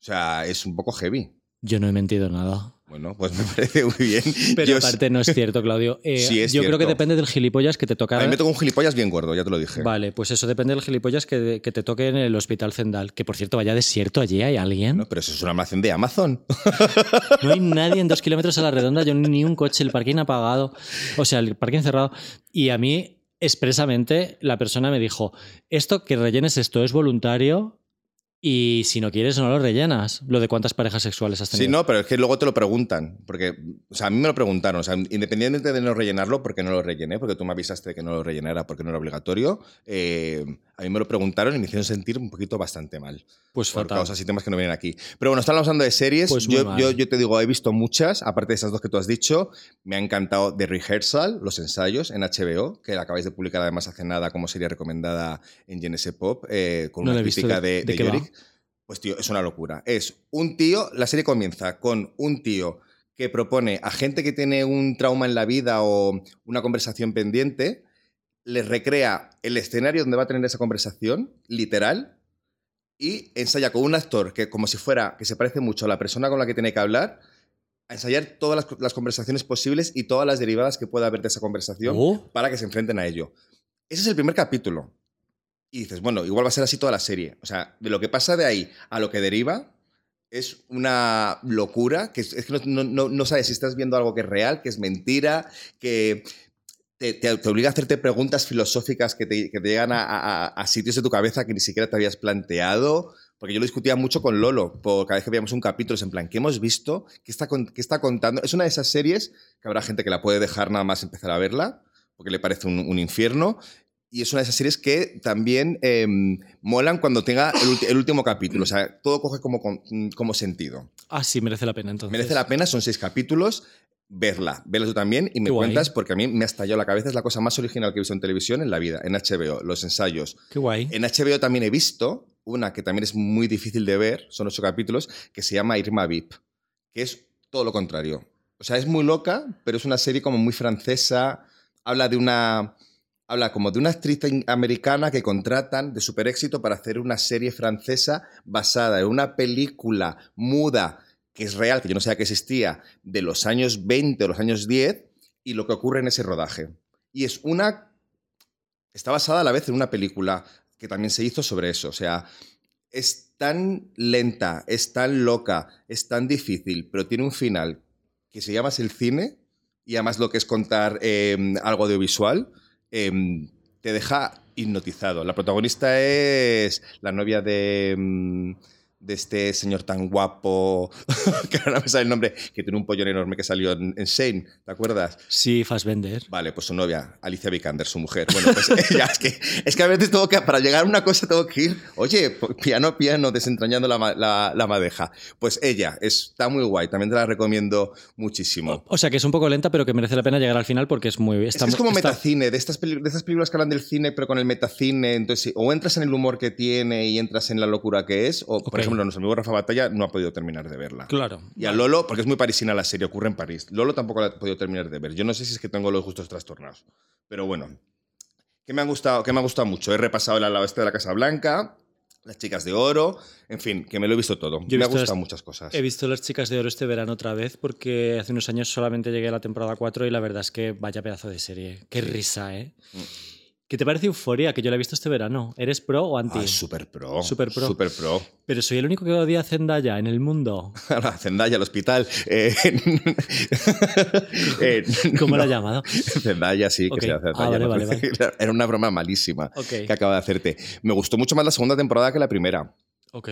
O sea, es un poco heavy. Yo no he mentido nada. Bueno, pues me parece muy bien. Pero Yo- aparte no es cierto, Claudio. Eh, Sí, es yo creo que depende del gilipollas que te a toca. mí me tocó un gilipollas bien gordo, ya te lo dije. Vale, pues eso depende del gilipollas que, que te toque en el hospital Zendal. Que por cierto, vaya desierto allí, ¿hay alguien? No, pero eso es una almacén de Amazon. No hay nadie en dos kilómetros a la redonda, yo ni un coche, el parking apagado, o sea, el parking cerrado. Y a mí, expresamente, la persona me dijo, esto que rellenes esto es voluntario y si no quieres no lo rellenas. Lo de cuántas parejas sexuales has tenido. Sí, no, pero es que luego te lo preguntan. Porque, o sea, a mí me lo preguntaron. O sea, independientemente de no rellenarlo, porque no lo rellené, porque tú me avisaste que no lo rellenara porque no era obligatorio, eh, a mí me lo preguntaron y me hicieron sentir un poquito bastante mal. Pues por fatal. causas y temas que no vienen aquí. Pero bueno, estamos hablando de series. Pues yo, mal. yo, yo te digo, he visto muchas, aparte de esas dos que tú has dicho. Me ha encantado The Rehearsal, los ensayos en HBO, que la acabáis de publicar además hace nada como serie recomendada en GNS Pop, eh, con No una crítica ¿De- de, de? Yorick. Pues tío, es una locura. Es un tío, la serie comienza con un tío que propone a gente que tiene un trauma en la vida o una conversación pendiente, les recrea el escenario donde va a tener esa conversación, literal, y ensaya con un actor que como si fuera, que se parece mucho a la persona con la que tiene que hablar, a ensayar todas las, las conversaciones posibles y todas las derivadas que pueda haber de esa conversación Oh. para que se enfrenten a ello. Ese es el primer capítulo. Y dices, bueno, igual va a ser así toda la serie. O sea, de lo que pasa de ahí a lo que deriva es una locura, que es, es que no, no- no- no sabes si estás viendo algo que es real, que es mentira, que te, obliga a hacerte preguntas filosóficas que te, llegan a, sitios de tu cabeza que ni siquiera te habías planteado. Porque yo lo discutía mucho con Lolo, por cada vez que veíamos un capítulo, es en plan, ¿qué hemos visto? ¿Qué está, qué está contando? Es una de esas series que habrá gente que la puede dejar nada más empezar a verla, porque le parece un infierno. Y es una de esas series que también eh, molan cuando tenga el, el último capítulo. O sea, todo coge como, como sentido. Ah, sí, merece la pena entonces. Merece la pena, son seis capítulos. Verla, verla tú también y me Qué guay. cuentas porque a mí me ha estallado la cabeza. Es la cosa más original que he visto en televisión en la vida, en HBO, los ensayos. Qué guay. En HBO también he visto una que también es muy difícil de ver, son ocho capítulos, que se llama Irma Vip, que es todo lo contrario. O sea, es muy loca, pero es una serie como muy francesa. Habla de una. Habla como de una actriz americana que contratan de super éxito para hacer una serie francesa basada en una película muda que es real, que yo no sabía que existía, de los años 20 o los años 10 y lo que ocurre en ese rodaje. Y es una está basada a la vez en una película que también se hizo sobre eso. O sea, es tan lenta, es tan loca, es tan difícil, pero tiene un final que se llama el cine y además lo que es contar eh, algo audiovisual eh, te deja hipnotizado. La protagonista es la novia de, mm, de este señor tan guapo, que ahora me sale el nombre, que tiene un pollón enorme que salió en, en Shane, ¿te acuerdas? Sí, Fassbender. Vale, pues su novia, Alicia Vikander, su mujer. Bueno, pues ella, es que, es que a veces tengo que, para llegar a una cosa tengo que ir, oye, piano, piano, desentrañando la, la- la madeja. Pues ella, está muy guay, también te la recomiendo muchísimo. O sea, que es un poco lenta, pero que merece la pena llegar al final porque es muy... Es, Está, que es mu- como está- metacine, de estas, de estas películas que hablan del cine, pero con el metacine. Entonces, o entras en el humor que tiene y entras en la locura que es, o, Ok. por ejemplo, nuestro amigo Rafa Batalla no ha podido terminar de verla. Claro. Y a Lolo, porque es muy parisina la serie, ocurre en París. Lolo tampoco la he podido terminar de ver. Yo no sé si es que tengo los gustos trastornados. Pero bueno, que me ha gustado, que me ha gustado mucho. He repasado el ala de la Casa Blanca, las chicas de oro, en fin, que me lo he visto todo. Yo me ha gustado las- muchas cosas. He visto Las Chicas de Oro este verano otra vez porque hace unos años solamente llegué a la temporada 4 y la verdad es que vaya pedazo de serie. Qué risa, ¿eh? Mm. ¿Qué te parece Euforia? Que yo la he visto este verano. ¿Eres pro o anti? Ah, super pro. Súper pro. Super pro. Pero soy el único que odia a Zendaya en el mundo. La Zendaya, el hospital. Eh, eh, ¿Cómo la ha no. llamado? Zendaya, sí, que Ok. se hace Ah, vale, vale, Era una broma malísima que acaba de hacerte. Me gustó mucho más la segunda temporada que la primera. Ok.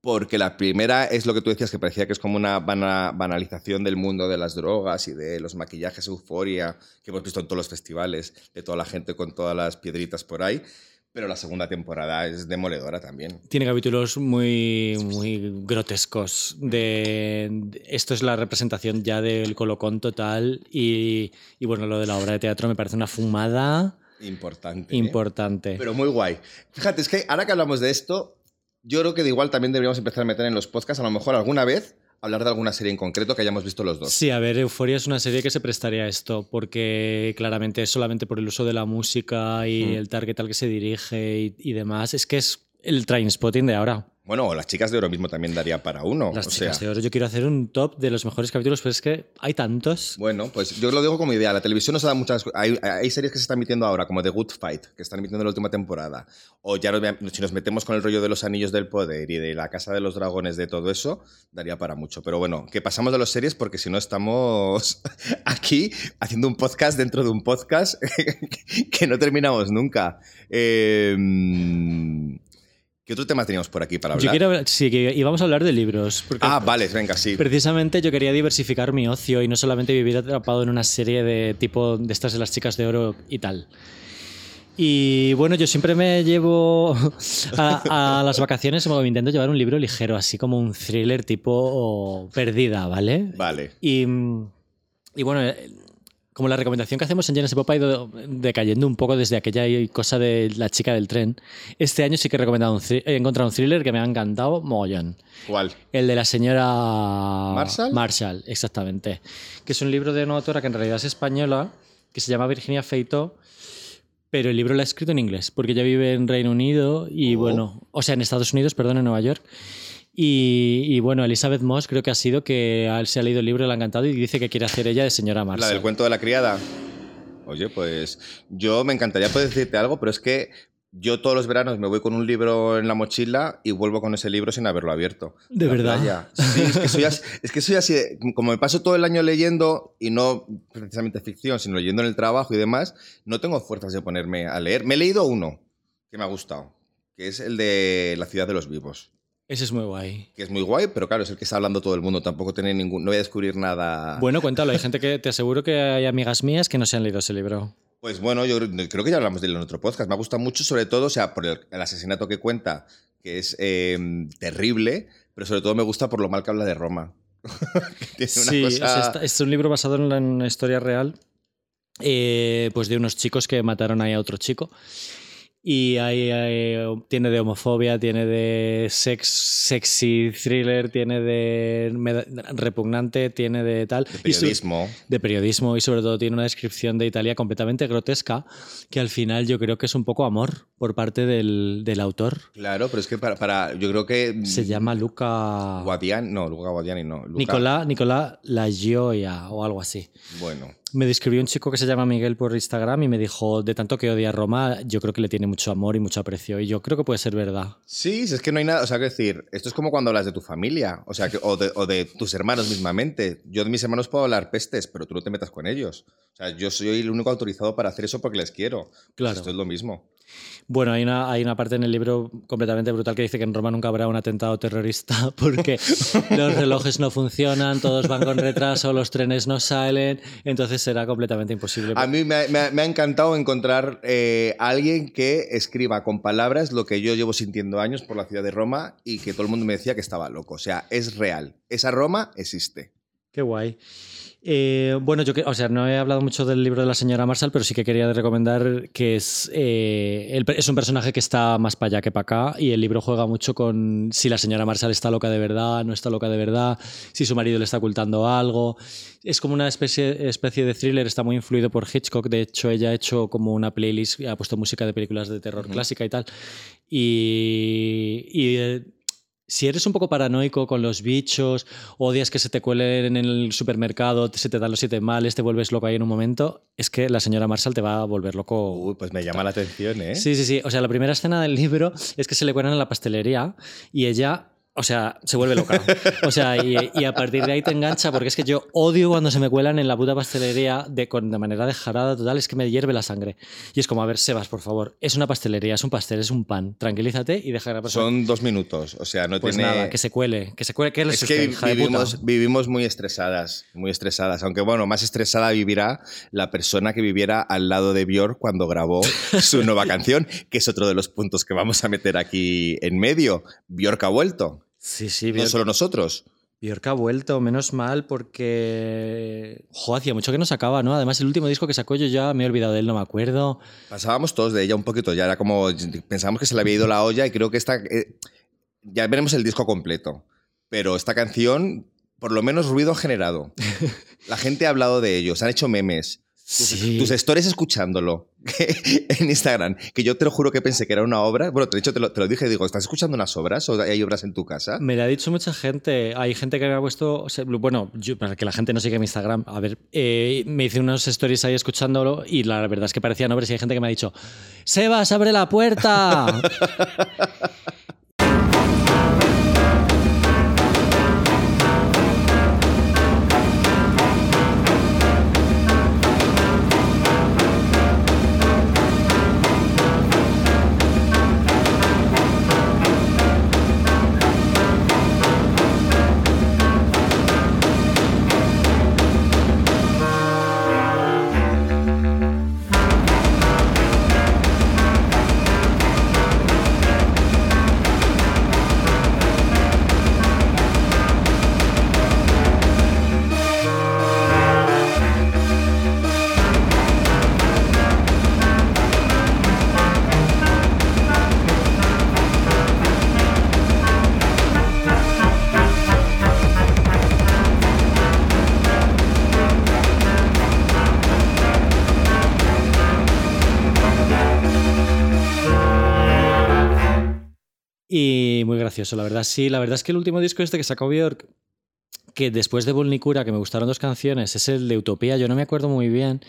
Porque la primera es lo que tú decías, que parecía que es como una bana- banalización del mundo de las drogas y de los maquillajes euforia que hemos visto en todos los festivales, de toda la gente con todas las piedritas por ahí. Pero la segunda temporada es demoledora también. Tiene capítulos muy, muy grotescos. De, de- esto es la representación ya del colocón total. Y, y bueno, lo de la obra de teatro me parece una fumada Importante. ¿eh? importante. Pero muy guay. Fíjate, es que ahora que hablamos de esto, yo creo que de igual también deberíamos empezar a meter en los podcasts, a lo mejor alguna vez, hablar de alguna serie en concreto que hayamos visto los dos. Sí, a ver, Euforia es una serie que se prestaría a esto, porque claramente es solamente por el uso de la música y Mm. el target al que se dirige y, y demás. Es que es el train spotting de ahora. Bueno, o las chicas de oro mismo también daría para uno. Las o chicas sea, de oro. Yo quiero hacer un top de los mejores capítulos, pero es que hay tantos. Bueno, pues yo lo digo como idea. La televisión nos da muchas. Hay, hay series que se están emitiendo ahora, como The Good Fight, que están emitiendo en la última temporada. O ya si nos metemos con el rollo de los anillos del poder y de la casa de los dragones, de todo eso, daría para mucho. Pero bueno, que pasamos de las series porque si no estamos aquí haciendo un podcast dentro de un podcast que no terminamos nunca. Eh, ¿Qué otro tema teníamos por aquí para hablar? Yo quiero sí, que íbamos a hablar de libros. Porque Ah, vale, venga, sí. Precisamente yo quería diversificar mi ocio y no solamente vivir atrapado en una serie de tipo de estas de las chicas de oro y tal. Y bueno, yo siempre me llevo a, a las vacaciones, me intento llevar un libro ligero, así como un thriller tipo Perdida, ¿vale? Vale. Y, y bueno, como la recomendación que hacemos en Genesis Pop ha ido decayendo un poco desde aquella cosa de la chica del tren, este año sí que he, recomendado un he encontrado un thriller que me ha encantado mogollón. ¿Cuál? El de la señora ¿Marshall? Marshall, exactamente. Que es un libro de una autora que en realidad es española, que se llama Virginia Feito, pero el libro lo ha escrito en inglés, porque ella vive en Reino Unido y Oh. bueno, o sea, en Estados Unidos, perdón, en Nueva York. Y, y bueno, Elizabeth Moss creo que ha sido que se ha leído el libro, le ha encantado y dice que quiere hacer ella de señora Marshall. La del cuento de la criada. Oye, pues yo me encantaría poder decirte algo, pero es que yo todos los veranos me voy con un libro en la mochila y vuelvo con ese libro sin haberlo abierto. ¿De La verdad? playa. Sí, es que, soy así, es que soy así. Como me paso todo el año leyendo, y no precisamente ficción, sino leyendo en el trabajo y demás, no tengo fuerzas de ponerme a leer. Me he leído uno que me ha gustado, que es el de La ciudad de los vivos. Ese es muy guay. Que es muy guay, pero claro, es el que está hablando todo el mundo. Tampoco tiene ningún. No voy a descubrir nada. Bueno, cuéntalo, hay gente que te aseguro que hay amigas mías que no se han leído ese libro. Pues bueno, yo creo- que ya hablamos de él en otro podcast. Me ha gustado mucho, sobre todo, o sea, por el, el asesinato que cuenta, que es eh, terrible, pero sobre todo me gusta por lo mal que habla de Roma. Que tiene una Sí, cosa- es un libro basado en una historia real, eh, pues de unos chicos que mataron ahí a otro chico. Y ahí tiene de homofobia, tiene de sex, sexy thriller, tiene de repugnante, tiene de tal. de Y su- periodismo. de periodismo y sobre todo tiene una descripción de Italia completamente grotesca que al final yo creo que es un poco amor por parte del, del autor. Claro, pero es que para, para- yo creo que Se llama Luca... Guadiani, no, Luca Guadiani no. Luca- Nicolás Nicolás La Gioia o algo así. Bueno, Me describió un chico que se llama Miguel por Instagram y me dijo, de tanto que odia Roma, yo creo que le tiene mucho amor y mucho aprecio. Y yo creo que puede ser verdad. sí, es que no hay nada, o sea, quiero decir, esto es como cuando hablas de tu familia, o sea, que- o, de, o de tus hermanos mismamente. Yo de mis hermanos puedo hablar pestes, pero tú no te metas con ellos. O sea, yo soy el único autorizado para hacer eso porque les quiero. Pues Claro. Esto es lo mismo. Bueno, hay una, hay una parte en el libro completamente brutal que dice que en Roma nunca habrá un atentado terrorista porque los relojes no funcionan, todos van con retraso, los trenes no salen, entonces será completamente imposible. A mí me ha, me ha- me ha encantado encontrar eh, a alguien que escriba con palabras lo que yo llevo sintiendo años por la ciudad de Roma y que todo el mundo me decía que estaba loco. O sea, es real. Esa Roma existe. Qué guay. Eh, bueno, yo que, o sea, no he hablado mucho del libro de la señora Marshall, pero sí que quería recomendar que es, eh, el- es un personaje que está más para allá que para acá y el libro juega mucho con si la señora Marshall está loca de verdad, no está loca de verdad, si su marido le está ocultando algo. Es como una especie, especie de thriller, está muy influido por Hitchcock, de hecho ella ha hecho como una playlist, ha puesto música de películas de terror clásica y tal. Y, y, eh, si eres un poco paranoico con los bichos, odias que se te cuelen en el supermercado, se te dan los siete males, te vuelves loco ahí en un momento, es que la señora Marshall te va a volver loco. Uy, pues me llama la atención, ¿eh? Sí, sí, sí. O sea, la primera escena del libro es que se le cuelan en la pastelería y ella, o sea, se vuelve loca. O sea, y, y a partir de ahí te engancha porque es que yo odio cuando se me cuelan en la puta pastelería de, con, de manera desjarada total, es que me hierve la sangre. Y es como, a ver, Sebas, por favor, es una pastelería, es un pastel, es un pan. Tranquilízate y deja que la persona... Son dos minutos. O sea, no Pues tiene. nada, que se cuele, que se cuele. ¿Qué Es que vivimos, vivimos muy estresadas, muy estresadas. Aunque bueno, más estresada vivirá la persona que viviera al lado de Björk cuando grabó su nueva canción, que es otro de los puntos que vamos a meter aquí en medio. Björk ha vuelto, Sí, sí, no Bjork, solo nosotros. Bjork ha vuelto, menos mal, porque. Jo, hacía mucho que no sacaba, ¿no? Además, el último disco que sacó yo ya me he olvidado de él, no me acuerdo. Pasábamos todos de ella un poquito, ya era como pensábamos que se le había ido la olla y creo que esta eh, ya veremos el disco completo, pero esta canción por lo menos ruido ha generado. La gente ha hablado de ellos, han hecho memes. Tus, Sí. tus stories escuchándolo. en Instagram, que yo te lo juro que pensé que era una obra. Bueno, de hecho te lo, te lo dije, digo, ¿estás escuchando unas obras o hay obras en tu casa? Me lo ha dicho mucha gente. Hay gente que me ha puesto. o sea, bueno, yo- para que la gente no siga mi Instagram, a ver, eh, me hice unos stories ahí escuchándolo y la verdad es que parecían obras y hay gente que me ha dicho: ¡Sebas, abre la puerta! la verdad. Sí, la verdad es que el último disco este que sacó Björk, que después de Volnicura, que me gustaron dos canciones, es el de Utopía, yo no me acuerdo muy bien.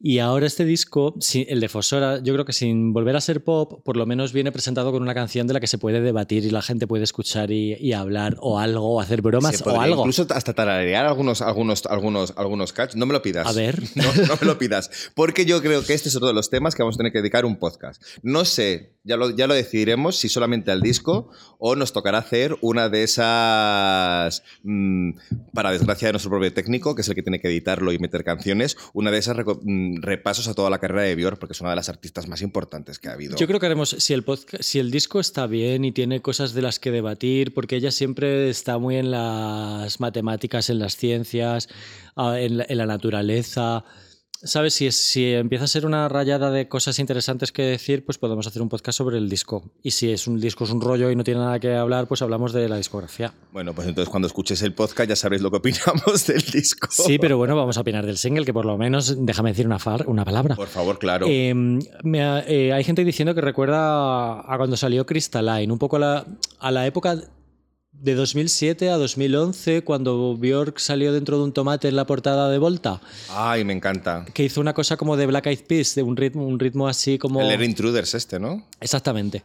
Y ahora este disco, el de Fosora, yo creo que sin volver a ser pop, por lo menos viene presentado con una canción de la que se puede debatir y la gente puede escuchar y, y hablar o algo, o hacer bromas o algo. Incluso hasta tararear algunos, algunos, algunos, algunos catch. No me lo pidas. A ver. No, no me lo pidas. Porque yo creo que este es otro de los temas que vamos a tener que dedicar un podcast. No sé, ya lo, ya lo decidiremos si solamente al disco o nos tocará hacer una de esas, mm, para desgracia de nuestro propio técnico, que es el que tiene que editarlo y meter canciones, una de esas mm, repasos a toda la carrera de Björk, porque es una de las artistas más importantes que ha habido. Yo creo que haremos, si el, podca- si el disco está bien y tiene cosas de las que debatir, porque ella siempre está muy en las matemáticas, en las ciencias, ah, en la naturaleza. ¿Sabes? Si, si empieza a ser una rayada de cosas interesantes que decir, pues podemos hacer un podcast sobre el disco. Y si es un disco, es un rollo y no tiene nada que hablar, pues hablamos de la discografía. Bueno, pues entonces cuando escuches el podcast ya sabréis lo que opinamos del disco. Sí, pero bueno, vamos a opinar del single, que por lo menos, déjame decir una, far- una palabra. Por favor, claro. Eh, me ha- eh, hay gente diciendo que recuerda a cuando salió Crystalline, un poco a la, a la época de 2007 a 2011, cuando Björk salió dentro de un tomate en la portada de Volta, Ay, me encanta. que hizo una cosa como de Black Eyed Peas, de un ritmo, un ritmo así como... El Air Intruders este, ¿no? Exactamente.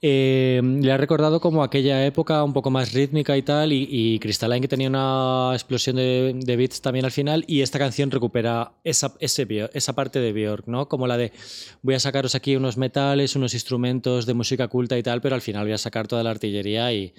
Eh, le ha recordado como aquella época un poco más rítmica y tal, y, y Crystalline que tenía una explosión de, de beats también al final, y esta canción recupera esa, ese, esa parte de Björk, ¿no? Como la de voy a sacaros aquí unos metales, unos instrumentos de música culta y tal, pero al final voy a sacar toda la artillería y,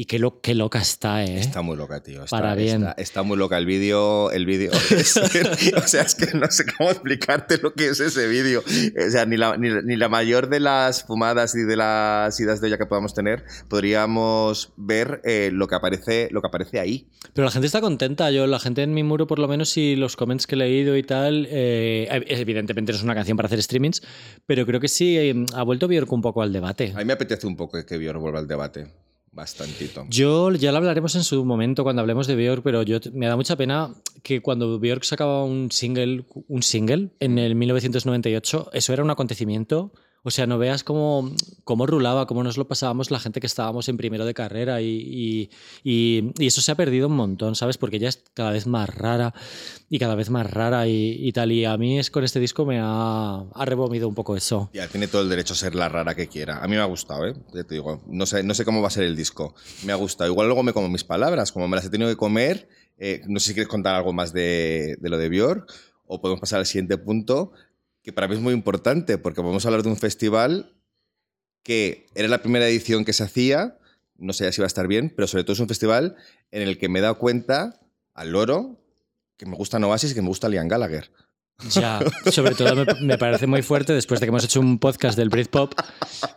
y qué, lo, qué loca está, ¿eh? Está muy loca, tío. Está, Para bien. Está, está muy loca el vídeo. El vídeo. o sea, es que no sé cómo explicarte lo que es ese vídeo. O sea, ni la, ni, ni la mayor de las fumadas y de las idas de olla que podamos tener podríamos ver eh, lo, que aparece, lo que aparece ahí. Pero la gente está contenta. Yo, la gente en mi muro, por lo menos, y los comments que he leído y tal, eh, evidentemente no es una canción para hacer streamings, pero creo que sí eh, ha vuelto Björk un poco al debate. A mí me apetece un poco que Björk vuelva al debate. Bastantito. Yo ya lo hablaremos en su momento cuando hablemos de Björk, pero yo me da mucha pena que cuando Björk sacaba un single, un single en el 1998, eso era un acontecimiento. O sea, no veas cómo, cómo rulaba, cómo nos lo pasábamos la gente que estábamos en primero de carrera y, y- y- eso se ha perdido un montón, ¿sabes? Porque ella es cada vez más rara y cada vez más rara y, tal. Y a mí es con este disco me ha, ha removido un poco eso. Ya, tiene todo el derecho a ser la rara que quiera. A mí me ha gustado, ¿eh? Ya te digo, no sé, no sé cómo va a ser el disco. Me ha gustado. Igual luego me como mis palabras, como me las he tenido que comer. eh, no sé si quieres contar algo más de, de lo de Björk o podemos pasar al siguiente punto, que para mí es muy importante, porque vamos a hablar de un festival que era la primera edición que se hacía, no sé si va a estar bien, pero sobre todo es un festival en el que me he dado cuenta, al loro, que me gusta Oasis y que me gusta Liam Gallagher. Ya, sobre todo me, me parece muy fuerte después de que hemos hecho un podcast del Britpop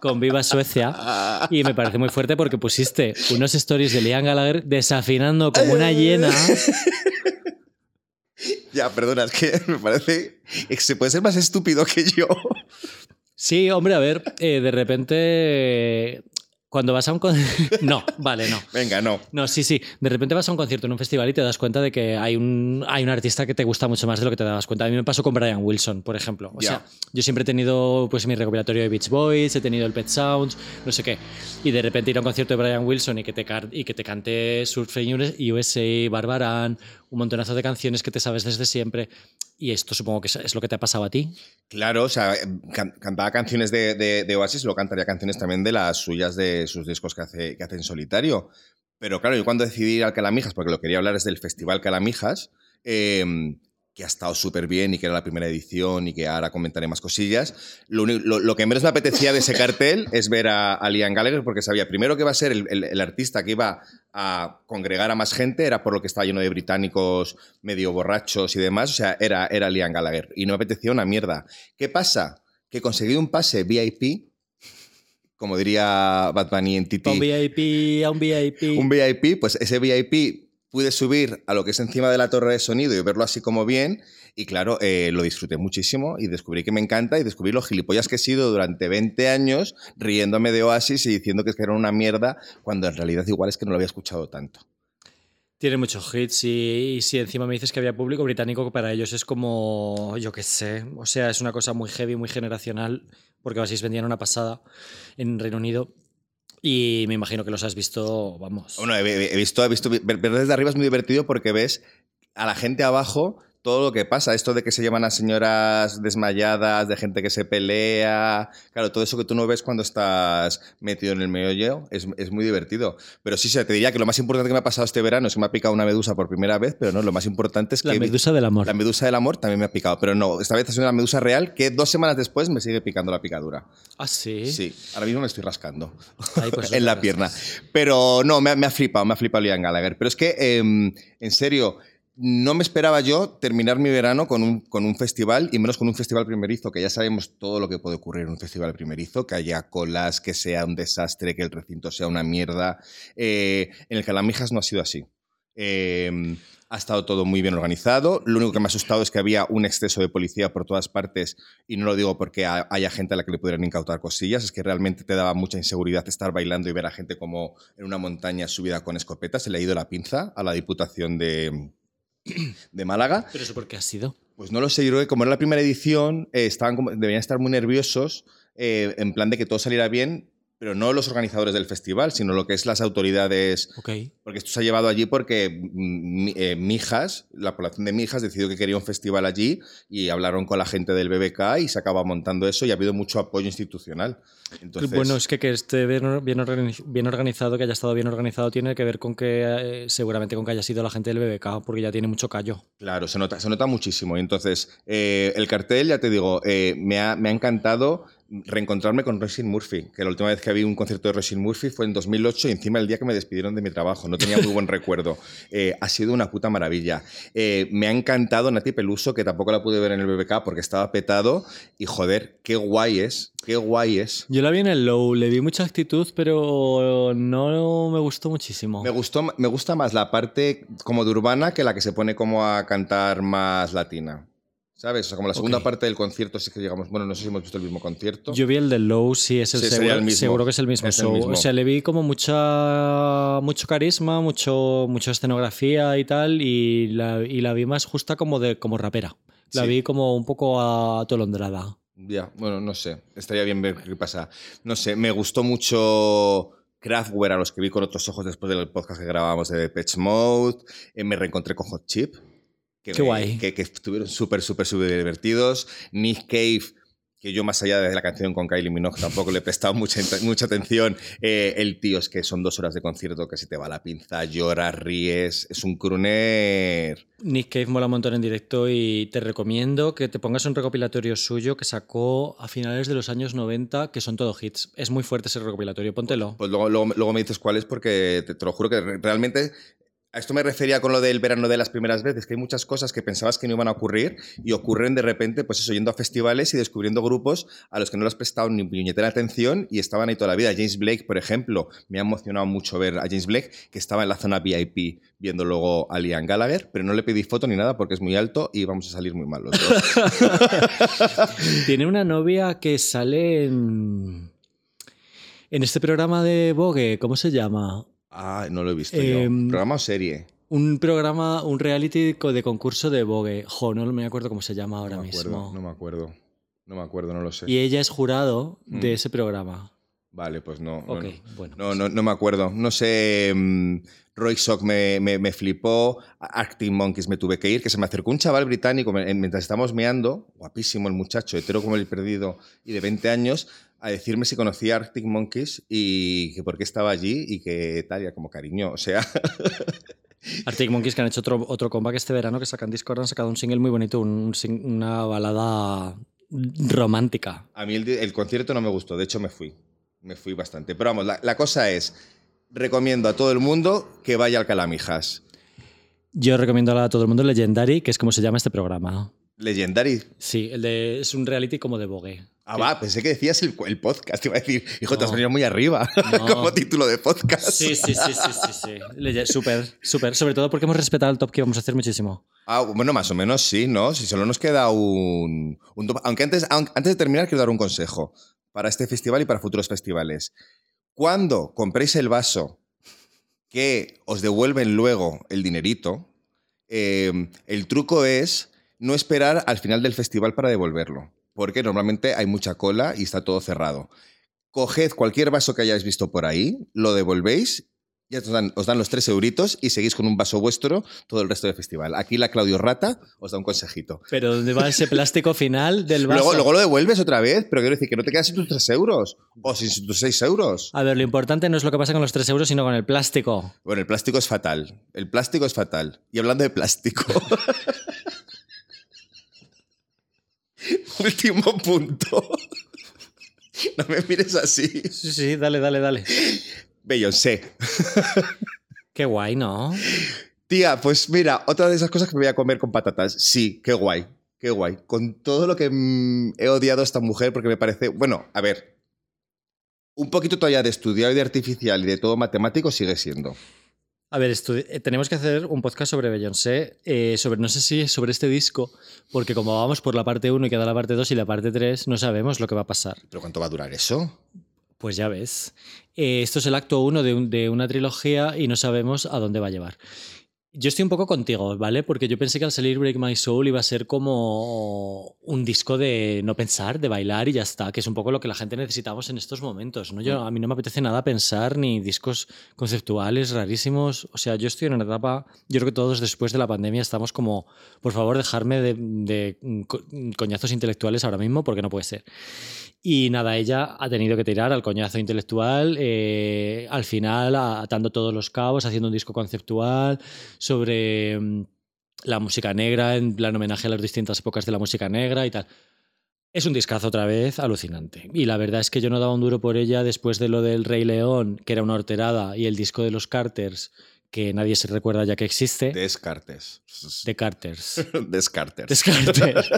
con Viva Suecia y me parece muy fuerte porque pusiste unos stories de Liam Gallagher desafinando como una hiena. Ya, perdona, es que me parece que se puede ser más estúpido que yo. Sí, hombre, a ver, eh, de repente cuando vas a un concierto... no, vale, no. Venga, no. No, sí, sí. De repente vas a un concierto en un festival y te das cuenta de que hay un, hay un artista que te gusta mucho más de lo que te dabas cuenta. A mí me pasó con Brian Wilson, por ejemplo. O sea, yo siempre he tenido pues mi recopilatorio de Beach Boys, he tenido el Pet Sounds, no sé qué. Y de repente ir a un concierto de Brian Wilson y que te, y que te cante Surfing USA, Barbaran, un montonazo de canciones que te sabes desde siempre. Y esto supongo que es- lo que te ha pasado a ti. Claro, o sea, can- cantaba canciones de, de- Oasis, luego cantaría canciones también de las suyas de sus discos que hace, que hace en solitario. Pero claro, yo cuando decidí ir al Calamijas, porque lo quería hablar es del Festival Calamijas, eh, que ha estado súper bien y que era la primera edición y que ahora comentaré más cosillas, lo, lo- lo que menos me apetecía de ese cartel es ver a, a Liam Gallagher porque sabía primero que iba a ser el, el- el artista que iba a congregar a más gente, era por lo que estaba lleno de británicos medio borrachos y demás, o sea, era, era Liam Gallagher y no me apetecía una mierda. ¿Qué pasa? Que conseguí un pase VIP, como diría Bad Bunny en Titi. A un VIP, a un VIP. Un VIP, pues ese VIP pude subir a lo que es encima de la torre de sonido y verlo así como bien. Y claro, eh, lo disfruté muchísimo y descubrí que me encanta y descubrí los gilipollas que he sido durante 20 años riéndome de Oasis y diciendo que es que era una mierda, cuando en realidad igual es que no lo había escuchado tanto. Tiene muchos hits y, si encima me dices que había público británico, que para ellos es como, yo qué sé, o sea, es una cosa muy heavy, muy generacional, porque Oasis vendían una pasada en Reino Unido y me imagino que los has visto, vamos. Bueno, he, visto, he visto, ver desde arriba es muy divertido porque ves a la gente abajo todo lo que pasa. Esto de que se llevan a señoras desmayadas, de gente que se pelea. Claro, todo eso que tú no ves cuando estás metido en el meollo es, es muy divertido. Pero sí, sí, te diría que lo más importante que me ha pasado este verano es que me ha picado una medusa por primera vez, pero no, lo más importante es que. la medusa del amor. La medusa del amor también me ha picado, pero no, esta vez ha sido una medusa real que dos semanas después me sigue picando la picadura. Ah, sí. Sí, ahora mismo me estoy rascando Ay, pues en la pierna. Pero no, me ha, me ha flipado, me ha flipado Liam Gallagher. Pero es que, em, en serio, no me esperaba yo terminar mi verano con un, con un festival, y menos con un festival primerizo, que ya sabemos todo lo que puede ocurrir en un festival primerizo, que haya colas, que sea un desastre, que el recinto sea una mierda. Eh, en el Calamijas no ha sido así. Eh, ha estado todo muy bien organizado. Lo único que me ha asustado es que había un exceso de policía por todas partes y no lo digo porque ha- haya gente a la que le pudieran incautar cosillas, es que realmente te daba mucha inseguridad estar bailando y ver a gente como en una montaña subida con escopetas. Se le ha ido la pinza a la Diputación de, de Málaga. Pero eso porque ha sido. Pues no lo sé, yo creo que como era la primera edición, eh, estaban como- deberían estar muy nerviosos eh, en plan de que todo saliera bien, pero no los organizadores del festival, sino lo que es las autoridades Ok. porque esto se ha llevado allí porque eh, Mijas, la población de Mijas, decidió que quería un festival allí y hablaron con la gente del BBK y se acaba montando eso y ha habido mucho apoyo institucional. Entonces, Bueno, es que que esté bien, bien organizado, que haya estado bien organizado, tiene que ver con que, eh, seguramente con que haya sido la gente del BBK, porque ya tiene mucho callo. Claro, se nota, se nota muchísimo. Y entonces, eh, el cartel, ya te digo, eh, me, ha, me ha encantado reencontrarme con Roisin Murphy, que la última vez que vi un concierto de Roisin Murphy fue en 2008 y encima el día que me despidieron de mi trabajo. No tenía muy buen recuerdo. Eh, ha sido una puta maravilla. Eh, me ha encantado Nati Peluso, que tampoco la pude ver en el BBK porque estaba petado. Y joder, qué guay es, qué guay es. Yo la vi en el Low, le vi mucha actitud, pero no me gustó muchísimo. Me, gustó, me gusta más la parte como de urbana que la que se pone como a cantar más latina. ¿Sabes? O sea, como la segunda parte del concierto, sí que llegamos. Bueno, no sé si hemos visto el mismo concierto. Yo vi el del Low, sí, es el Sí, seguro, el mismo. seguro que es el mismo Es el show. mismo. O sea, le vi como mucha mucho carisma, mucho, mucha escenografía y tal, y la, y la vi más justa como de como rapera. La Sí. vi como un poco atolondrada. Ya, bueno, no sé. Estaría bien ver qué pasa. No sé, me gustó mucho Kraftwerk a los que vi con otros ojos después del podcast que grabábamos de Patch Mode. Eh, me reencontré con Hot Chip. Que Qué me- guay. Que, que estuvieron súper, súper, súper divertidos. Nick Cave, que yo más allá de la canción con Kylie Minogue tampoco le he prestado mucha, mucha atención. Eh, el tío es que son dos horas de concierto que se te va la pinza, lloras, ríes. Es un crooner. Nick Cave mola un montón en directo y te recomiendo que te pongas un recopilatorio suyo que sacó a finales de los años 90, que son todo hits. Es muy fuerte ese recopilatorio, póntelo. Pues luego, luego, luego me dices cuál es porque te, te lo juro que re- realmente... A esto me refería con lo del verano de las primeras veces, que hay muchas cosas que pensabas que no iban a ocurrir y ocurren de repente, pues eso, yendo a festivales y descubriendo grupos a los que no les has prestado ni puñetera atención y estaban ahí toda la vida. James Blake, por ejemplo, me ha emocionado mucho ver a James Blake, que estaba en la zona VIP viendo luego a Liam Gallagher, pero no le pedí foto ni nada porque es muy alto y vamos a salir muy mal los dos. Tiene una novia que sale en, En este programa de Vogue, ¿cómo se llama? Ah, no lo he visto yo. ¿Programa o serie? Un programa, un reality de concurso de Vogue. Jo, no me acuerdo cómo se llama ahora no me acuerdo, mismo. no me acuerdo. No me acuerdo, no lo sé. Y ella es jurado de Mm. ese programa. Vale, pues no. no, Ok, no. bueno. No, no, no me acuerdo. No sé. mm, Roy Sock me, me, me flipó. Arctic Monkeys me tuve que ir. Que se me acercó un chaval británico mientras estábamos meando. Guapísimo el muchacho, hetero como el perdido y de 20 años. A decirme si conocía Arctic Monkeys y que por qué estaba allí y que tal, ya como cariño. O sea, Arctic Monkeys que han hecho otro, otro comeback este verano que sacan Discord, han sacado un single muy bonito, un una balada romántica. a mí el, el concierto no me gustó. De hecho, me fui. Me fui bastante. Pero vamos, la, la cosa es. Recomiendo a todo el mundo que vaya al Calamijas. Yo recomiendo a todo el mundo Legendary, que es como se llama este programa. Legendary. Sí, el de, es un reality como de Vogue. Ah, va, pensé que decías el, el podcast. Iba a decir, hijo, te has No. venido muy arriba No. como título de podcast. Sí, sí, sí, sí, sí, sí. Súper, súper. Sobre todo porque hemos respetado el top que íbamos a hacer muchísimo. Ah, bueno, más o menos sí, ¿no? Si solo nos queda un... un top- Aunque antes, antes de terminar quiero dar un consejo para este festival y para futuros festivales. Cuando compréis el vaso que os devuelven luego el dinerito, eh, el truco es no esperar al final del festival para devolverlo, porque normalmente hay mucha cola y está todo cerrado. Coged cualquier vaso que hayáis visto por ahí, lo devolvéis, ya os dan, os dan los tres euritos y seguís con un vaso vuestro todo el resto del festival. Aquí la Claudio Rata os da un consejito. Pero ¿dónde va ese plástico final del vaso? Luego, luego lo devuelves otra vez, pero quiero decir que no te quedas sin tus tres euros o sin tus seis euros. A ver, lo importante no es lo que pasa con los 3 euros, sino con el plástico. Bueno, el plástico es fatal. El plástico es fatal. Y hablando de plástico. Último punto. no me mires así. Sí, sí, dale, dale, dale. Beyoncé. Qué guay, ¿no? Tía, pues mira, otra de esas cosas que me voy a comer con patatas. Sí, qué guay. Qué guay. Con todo lo que mm, he odiado a esta mujer porque me parece... Bueno, a ver. Un poquito todavía de estudiado y de artificial y de todo matemático sigue siendo. A ver, eh, tenemos que hacer un podcast sobre Beyoncé, eh, sobre, no sé si es sobre este disco, porque como vamos por la parte 1 y queda la parte 2 y la parte 3, no sabemos lo que va a pasar. ¿Pero cuánto va a durar eso? Pues ya ves. Eh, esto es el acto 1 de, un- de una trilogía y no sabemos a dónde va a llevar. Yo estoy un poco contigo, ¿vale? Porque yo pensé que al salir Break My Soul iba a ser como un disco de no pensar, de bailar y ya está, que es un poco lo que la gente necesitamos en estos momentos. ¿no? Yo, a mí no me apetece nada pensar ni discos conceptuales rarísimos. O sea, yo estoy en una etapa, yo creo que todos después de la pandemia estamos como, por favor, dejarme de, de co- coñazos intelectuales ahora mismo porque no puede ser. Y nada, ella ha tenido que tirar al coñazo intelectual, eh, al final atando todos los cabos, haciendo un disco conceptual sobre mm, la música negra, en plan homenaje a las distintas épocas de la música negra y tal. Es un discazo otra vez, alucinante. Y la verdad es que yo no daba un duro por ella después de lo del Rey León, que era una horterada, y el disco de los Carters, que nadie se recuerda ya que existe, Descartes. de Carters. Descartes. Descartes.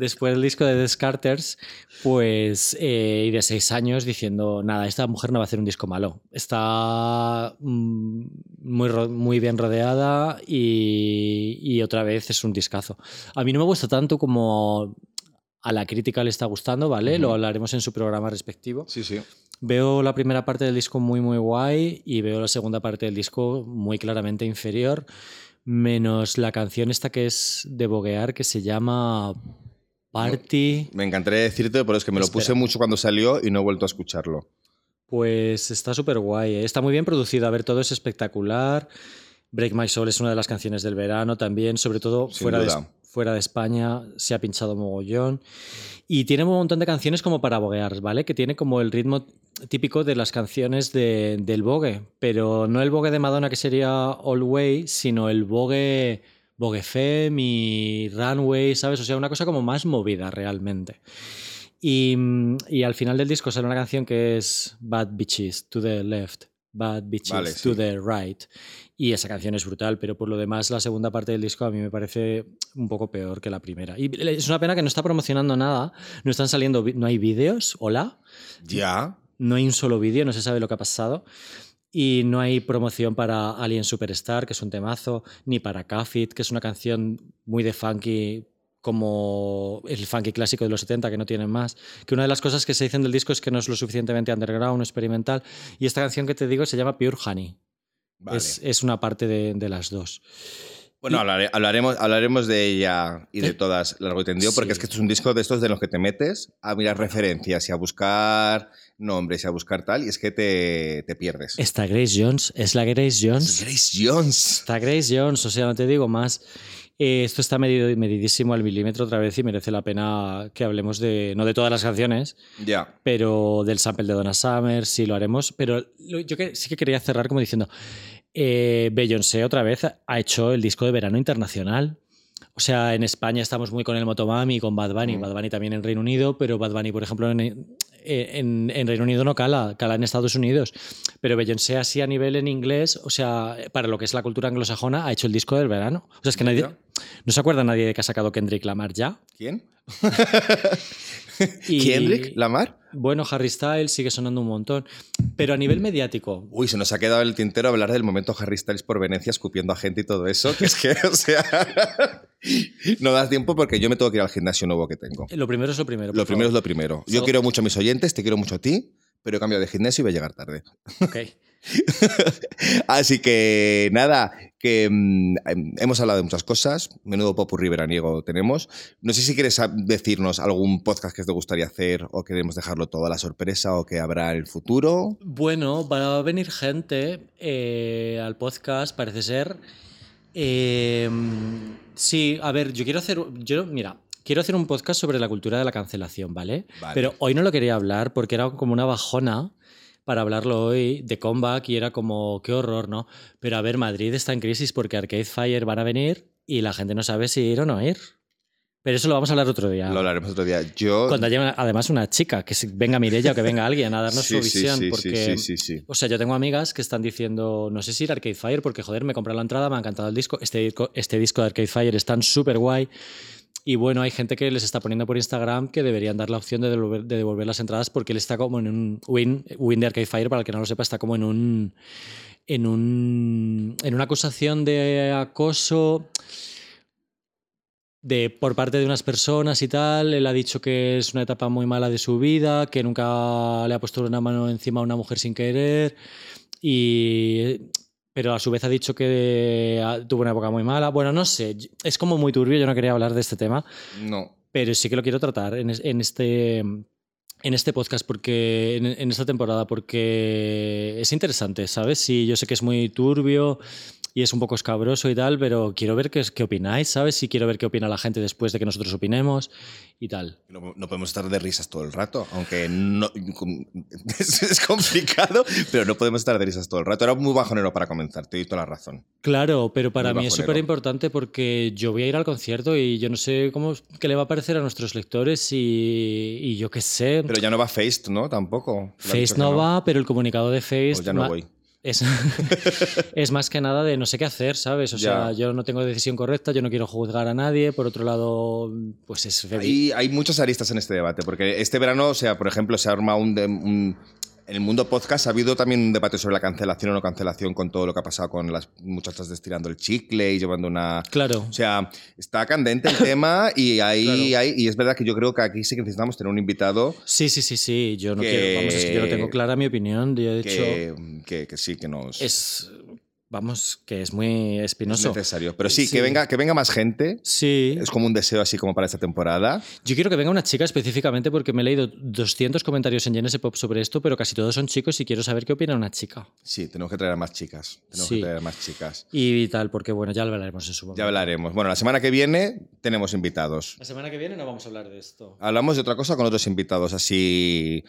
Después del disco de Descarters, pues, eh, y de seis años diciendo, nada, esta mujer no va a hacer un disco malo. Está mm, muy, muy bien rodeada y, y otra vez es un discazo. A mí no me gusta tanto como a la crítica le está gustando, ¿vale? Lo hablaremos en su programa respectivo. Sí, sí. Veo la primera parte del disco muy, muy guay y veo la segunda parte del disco muy claramente inferior, menos la canción esta que es de boguear que se llama Party. Me encantaría decirte, pero es que me lo puse mucho cuando salió y no he vuelto a escucharlo. Pues está súper guay, ¿eh? está muy bien producido, a ver, todo es espectacular. Break My Soul es una de las canciones del verano también, sobre todo fuera de, fuera de España se ha pinchado mogollón. Y tiene un montón de canciones como para boguear, ¿vale? Que tiene como el ritmo típico de las canciones de- del bogue, pero no el bogue de Madonna que sería All Way, sino el bogue, bogue Fem y Runway, ¿sabes? O sea, una cosa como más movida realmente. Y, y al final del disco sale una canción que es Bad Bitches to the left, Bad Bitches Vale, to sí. the right. Y esa canción es brutal, pero por lo demás la segunda parte del disco a mí me parece un poco peor que la primera. Y es una pena que no está promocionando nada, no están saliendo, no hay vídeos, hola, Ya. no hay un solo vídeo, no se sabe lo que ha pasado. Y no hay promoción para Alien Superstar, que es un temazo, ni para Cafit, que es una canción muy de funky como el funky clásico de los 70 que no tienen más. Que una de las cosas que se dicen del disco es que no es lo suficientemente underground, experimental. Y esta canción que te digo se llama Pure Honey. Vale. Es, es una parte de, de las dos. Bueno, hablare- hablaremos, hablaremos de ella y de ¿Eh? todas largo y tendido, porque Sí. es que esto es un disco de estos de los que te metes a mirar referencias y a buscar nombres y a buscar tal, y es que te, te pierdes. Esta Grace Jones es la Grace Jones. Grace Jones. Está Grace Jones, o sea, no te digo más. Eh, esto está medido, medidísimo al milímetro otra vez y merece la pena que hablemos de, no de todas las canciones, Ya. pero del sample de Donna Summer, sí lo haremos. Pero lo- yo que, sí que quería cerrar como diciendo, eh, Beyoncé otra vez ha hecho el disco de verano internacional. O sea, en España estamos muy con el Motomami y con Bad Bunny. Mm. Bad Bunny también en Reino Unido, pero Bad Bunny, por ejemplo, en, en- en Reino Unido no cala, cala en Estados Unidos. Pero Beyoncé así a nivel en inglés, o sea, para lo que es la cultura anglosajona, ha hecho el disco del verano. O sea, es que nadie... ¿No se acuerda nadie de que ha sacado Kendrick Lamar ya? ¿Quién? Y- ¿Kendrick Lamar? Bueno, Harry Styles sigue sonando un montón. Pero a nivel mediático, Uy, se nos ha quedado el tintero hablar del momento Harry Styles por Venecia escupiendo a gente y todo eso, que es que, o sea, no das tiempo porque yo me tengo que ir al gimnasio nuevo que tengo. lo primero es lo primero. Lo primero es lo primero. Yo quiero mucho a mis oyentes, te quiero mucho a ti, pero he cambiado de gimnasio y voy a llegar tarde. Ok. Así que nada, que mm, em, hemos hablado de muchas cosas, menudo popurrí veraniego tenemos. No sé si quieres decirnos algún podcast que te gustaría hacer o queremos dejarlo todo a la sorpresa o que habrá en el futuro. Bueno, va a venir gente eh, al podcast, parece ser. Eh, sí, a ver, yo quiero hacer. Yo, mira, quiero hacer un podcast sobre la cultura de la cancelación, ¿vale? Vale. Pero hoy no lo quería hablar porque era como una bajona para hablarlo hoy de comeback y era como, qué horror, ¿no? Pero a ver, Madrid está en crisis porque Arcade Fire van a venir y la gente no sabe si ir o no ir. Pero eso lo vamos a hablar otro día. Lo hablaremos otro día. Yo. Cuando haya además una chica, que venga Mirella o que venga alguien a darnos Sí, su visión. sí, sí, porque, sí. O sea, yo tengo amigas que están diciendo, no sé si ir a Arcade Fire, porque joder, me compré la entrada, me ha encantado el disco. Este disco, este disco de Arcade Fire es tan súper guay. Y bueno, hay gente que les está poniendo por Instagram que deberían dar la opción de devolver, de devolver las entradas porque él está como en un win, win de Arcade Fire, para el que no lo sepa, está como en un en un en una acusación de acoso de por parte de unas personas y tal. Él ha dicho que es una etapa muy mala de su vida, que nunca le ha puesto una mano encima a una mujer sin querer. Y. Pero a su vez ha dicho que ah, tuvo una época muy mala. Bueno, no sé. Es como muy turbio. Yo no quería hablar de este tema. No. Pero sí que lo quiero tratar en este. En este podcast, porque. En, en esta temporada, porque es interesante, ¿sabes? Sí, yo sé que es muy turbio y es un poco escabroso y tal, pero quiero ver qué, es- qué opináis, ¿sabes? Sí quiero ver qué opina la gente después de que nosotros opinemos y tal. No, no podemos estar de risas todo el rato, aunque no, es, es complicado, pero no podemos estar de risas todo el rato. Era muy bajonero para comenzar, te doy toda la razón. Claro, pero para Muy mí es bajonero. súper importante porque yo voy a ir al concierto y yo no sé cómo qué le va a parecer a nuestros lectores y, y yo qué sé. Pero ya no va Faced, ¿no? Tampoco. Lo ha Face dicho que no, va, pero el comunicado de Face Pues ya no voy. Es, es más que nada de no sé qué hacer, ¿sabes? O sea, yo no tengo decisión correcta, yo no quiero juzgar a nadie. Por otro lado, pues es febi- Hay, hay muchas aristas en este debate, porque este verano, o sea, por ejemplo, se arma un, de- un- En el mundo podcast ha habido también un debate sobre la cancelación o no cancelación con todo lo que ha pasado con las muchachas destilando el chicle y llevando una... Claro. O sea, está candente el tema y ahí Claro. hay, y es verdad que yo creo que aquí sí que necesitamos tener un invitado Sí, sí, sí, sí. Yo no Que- quiero. Vamos, es que yo no tengo clara mi opinión. Yo, de hecho, que, que- que sí, que nos... es. Vamos, que es muy es espinoso. necesario. Pero sí, Sí. Que, venga, que venga más gente. Sí. Es como un deseo así como para esta temporada. Yo quiero que venga una chica específicamente porque me he leído 200 comentarios en GNS Pop sobre esto, pero casi todos son chicos y quiero saber qué opina una chica. Sí, tenemos que traer a más chicas. Tenemos Sí. que traer a más chicas. Y tal, porque bueno, ya lo hablaremos en su momento. Ya hablaremos. Bueno, la semana que viene tenemos invitados. La semana que viene no vamos a hablar de esto. Hablamos de otra cosa con otros invitados así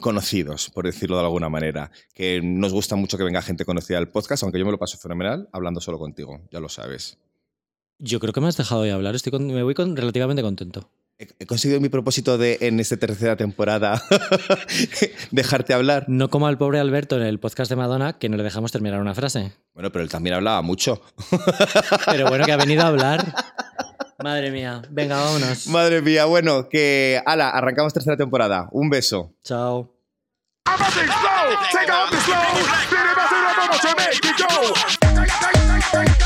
conocidos, por decirlo de alguna manera. Que nos gusta mucho que venga gente conocida al podcast, aunque yo me lo paso fenomenal hablando solo contigo, ya lo sabes. Yo creo que me has dejado de hablar, estoy con- me voy con, relativamente contento. He, he conseguido mi propósito de en esta tercera temporada dejarte hablar. No como al pobre Alberto en el podcast de Madonna, que no le dejamos terminar una frase. Bueno, pero él también hablaba mucho. Pero bueno, que ha venido a hablar. Madre mía. Venga, vámonos. Madre mía, bueno, que ala, arrancamos tercera temporada. Un beso. Chao. Take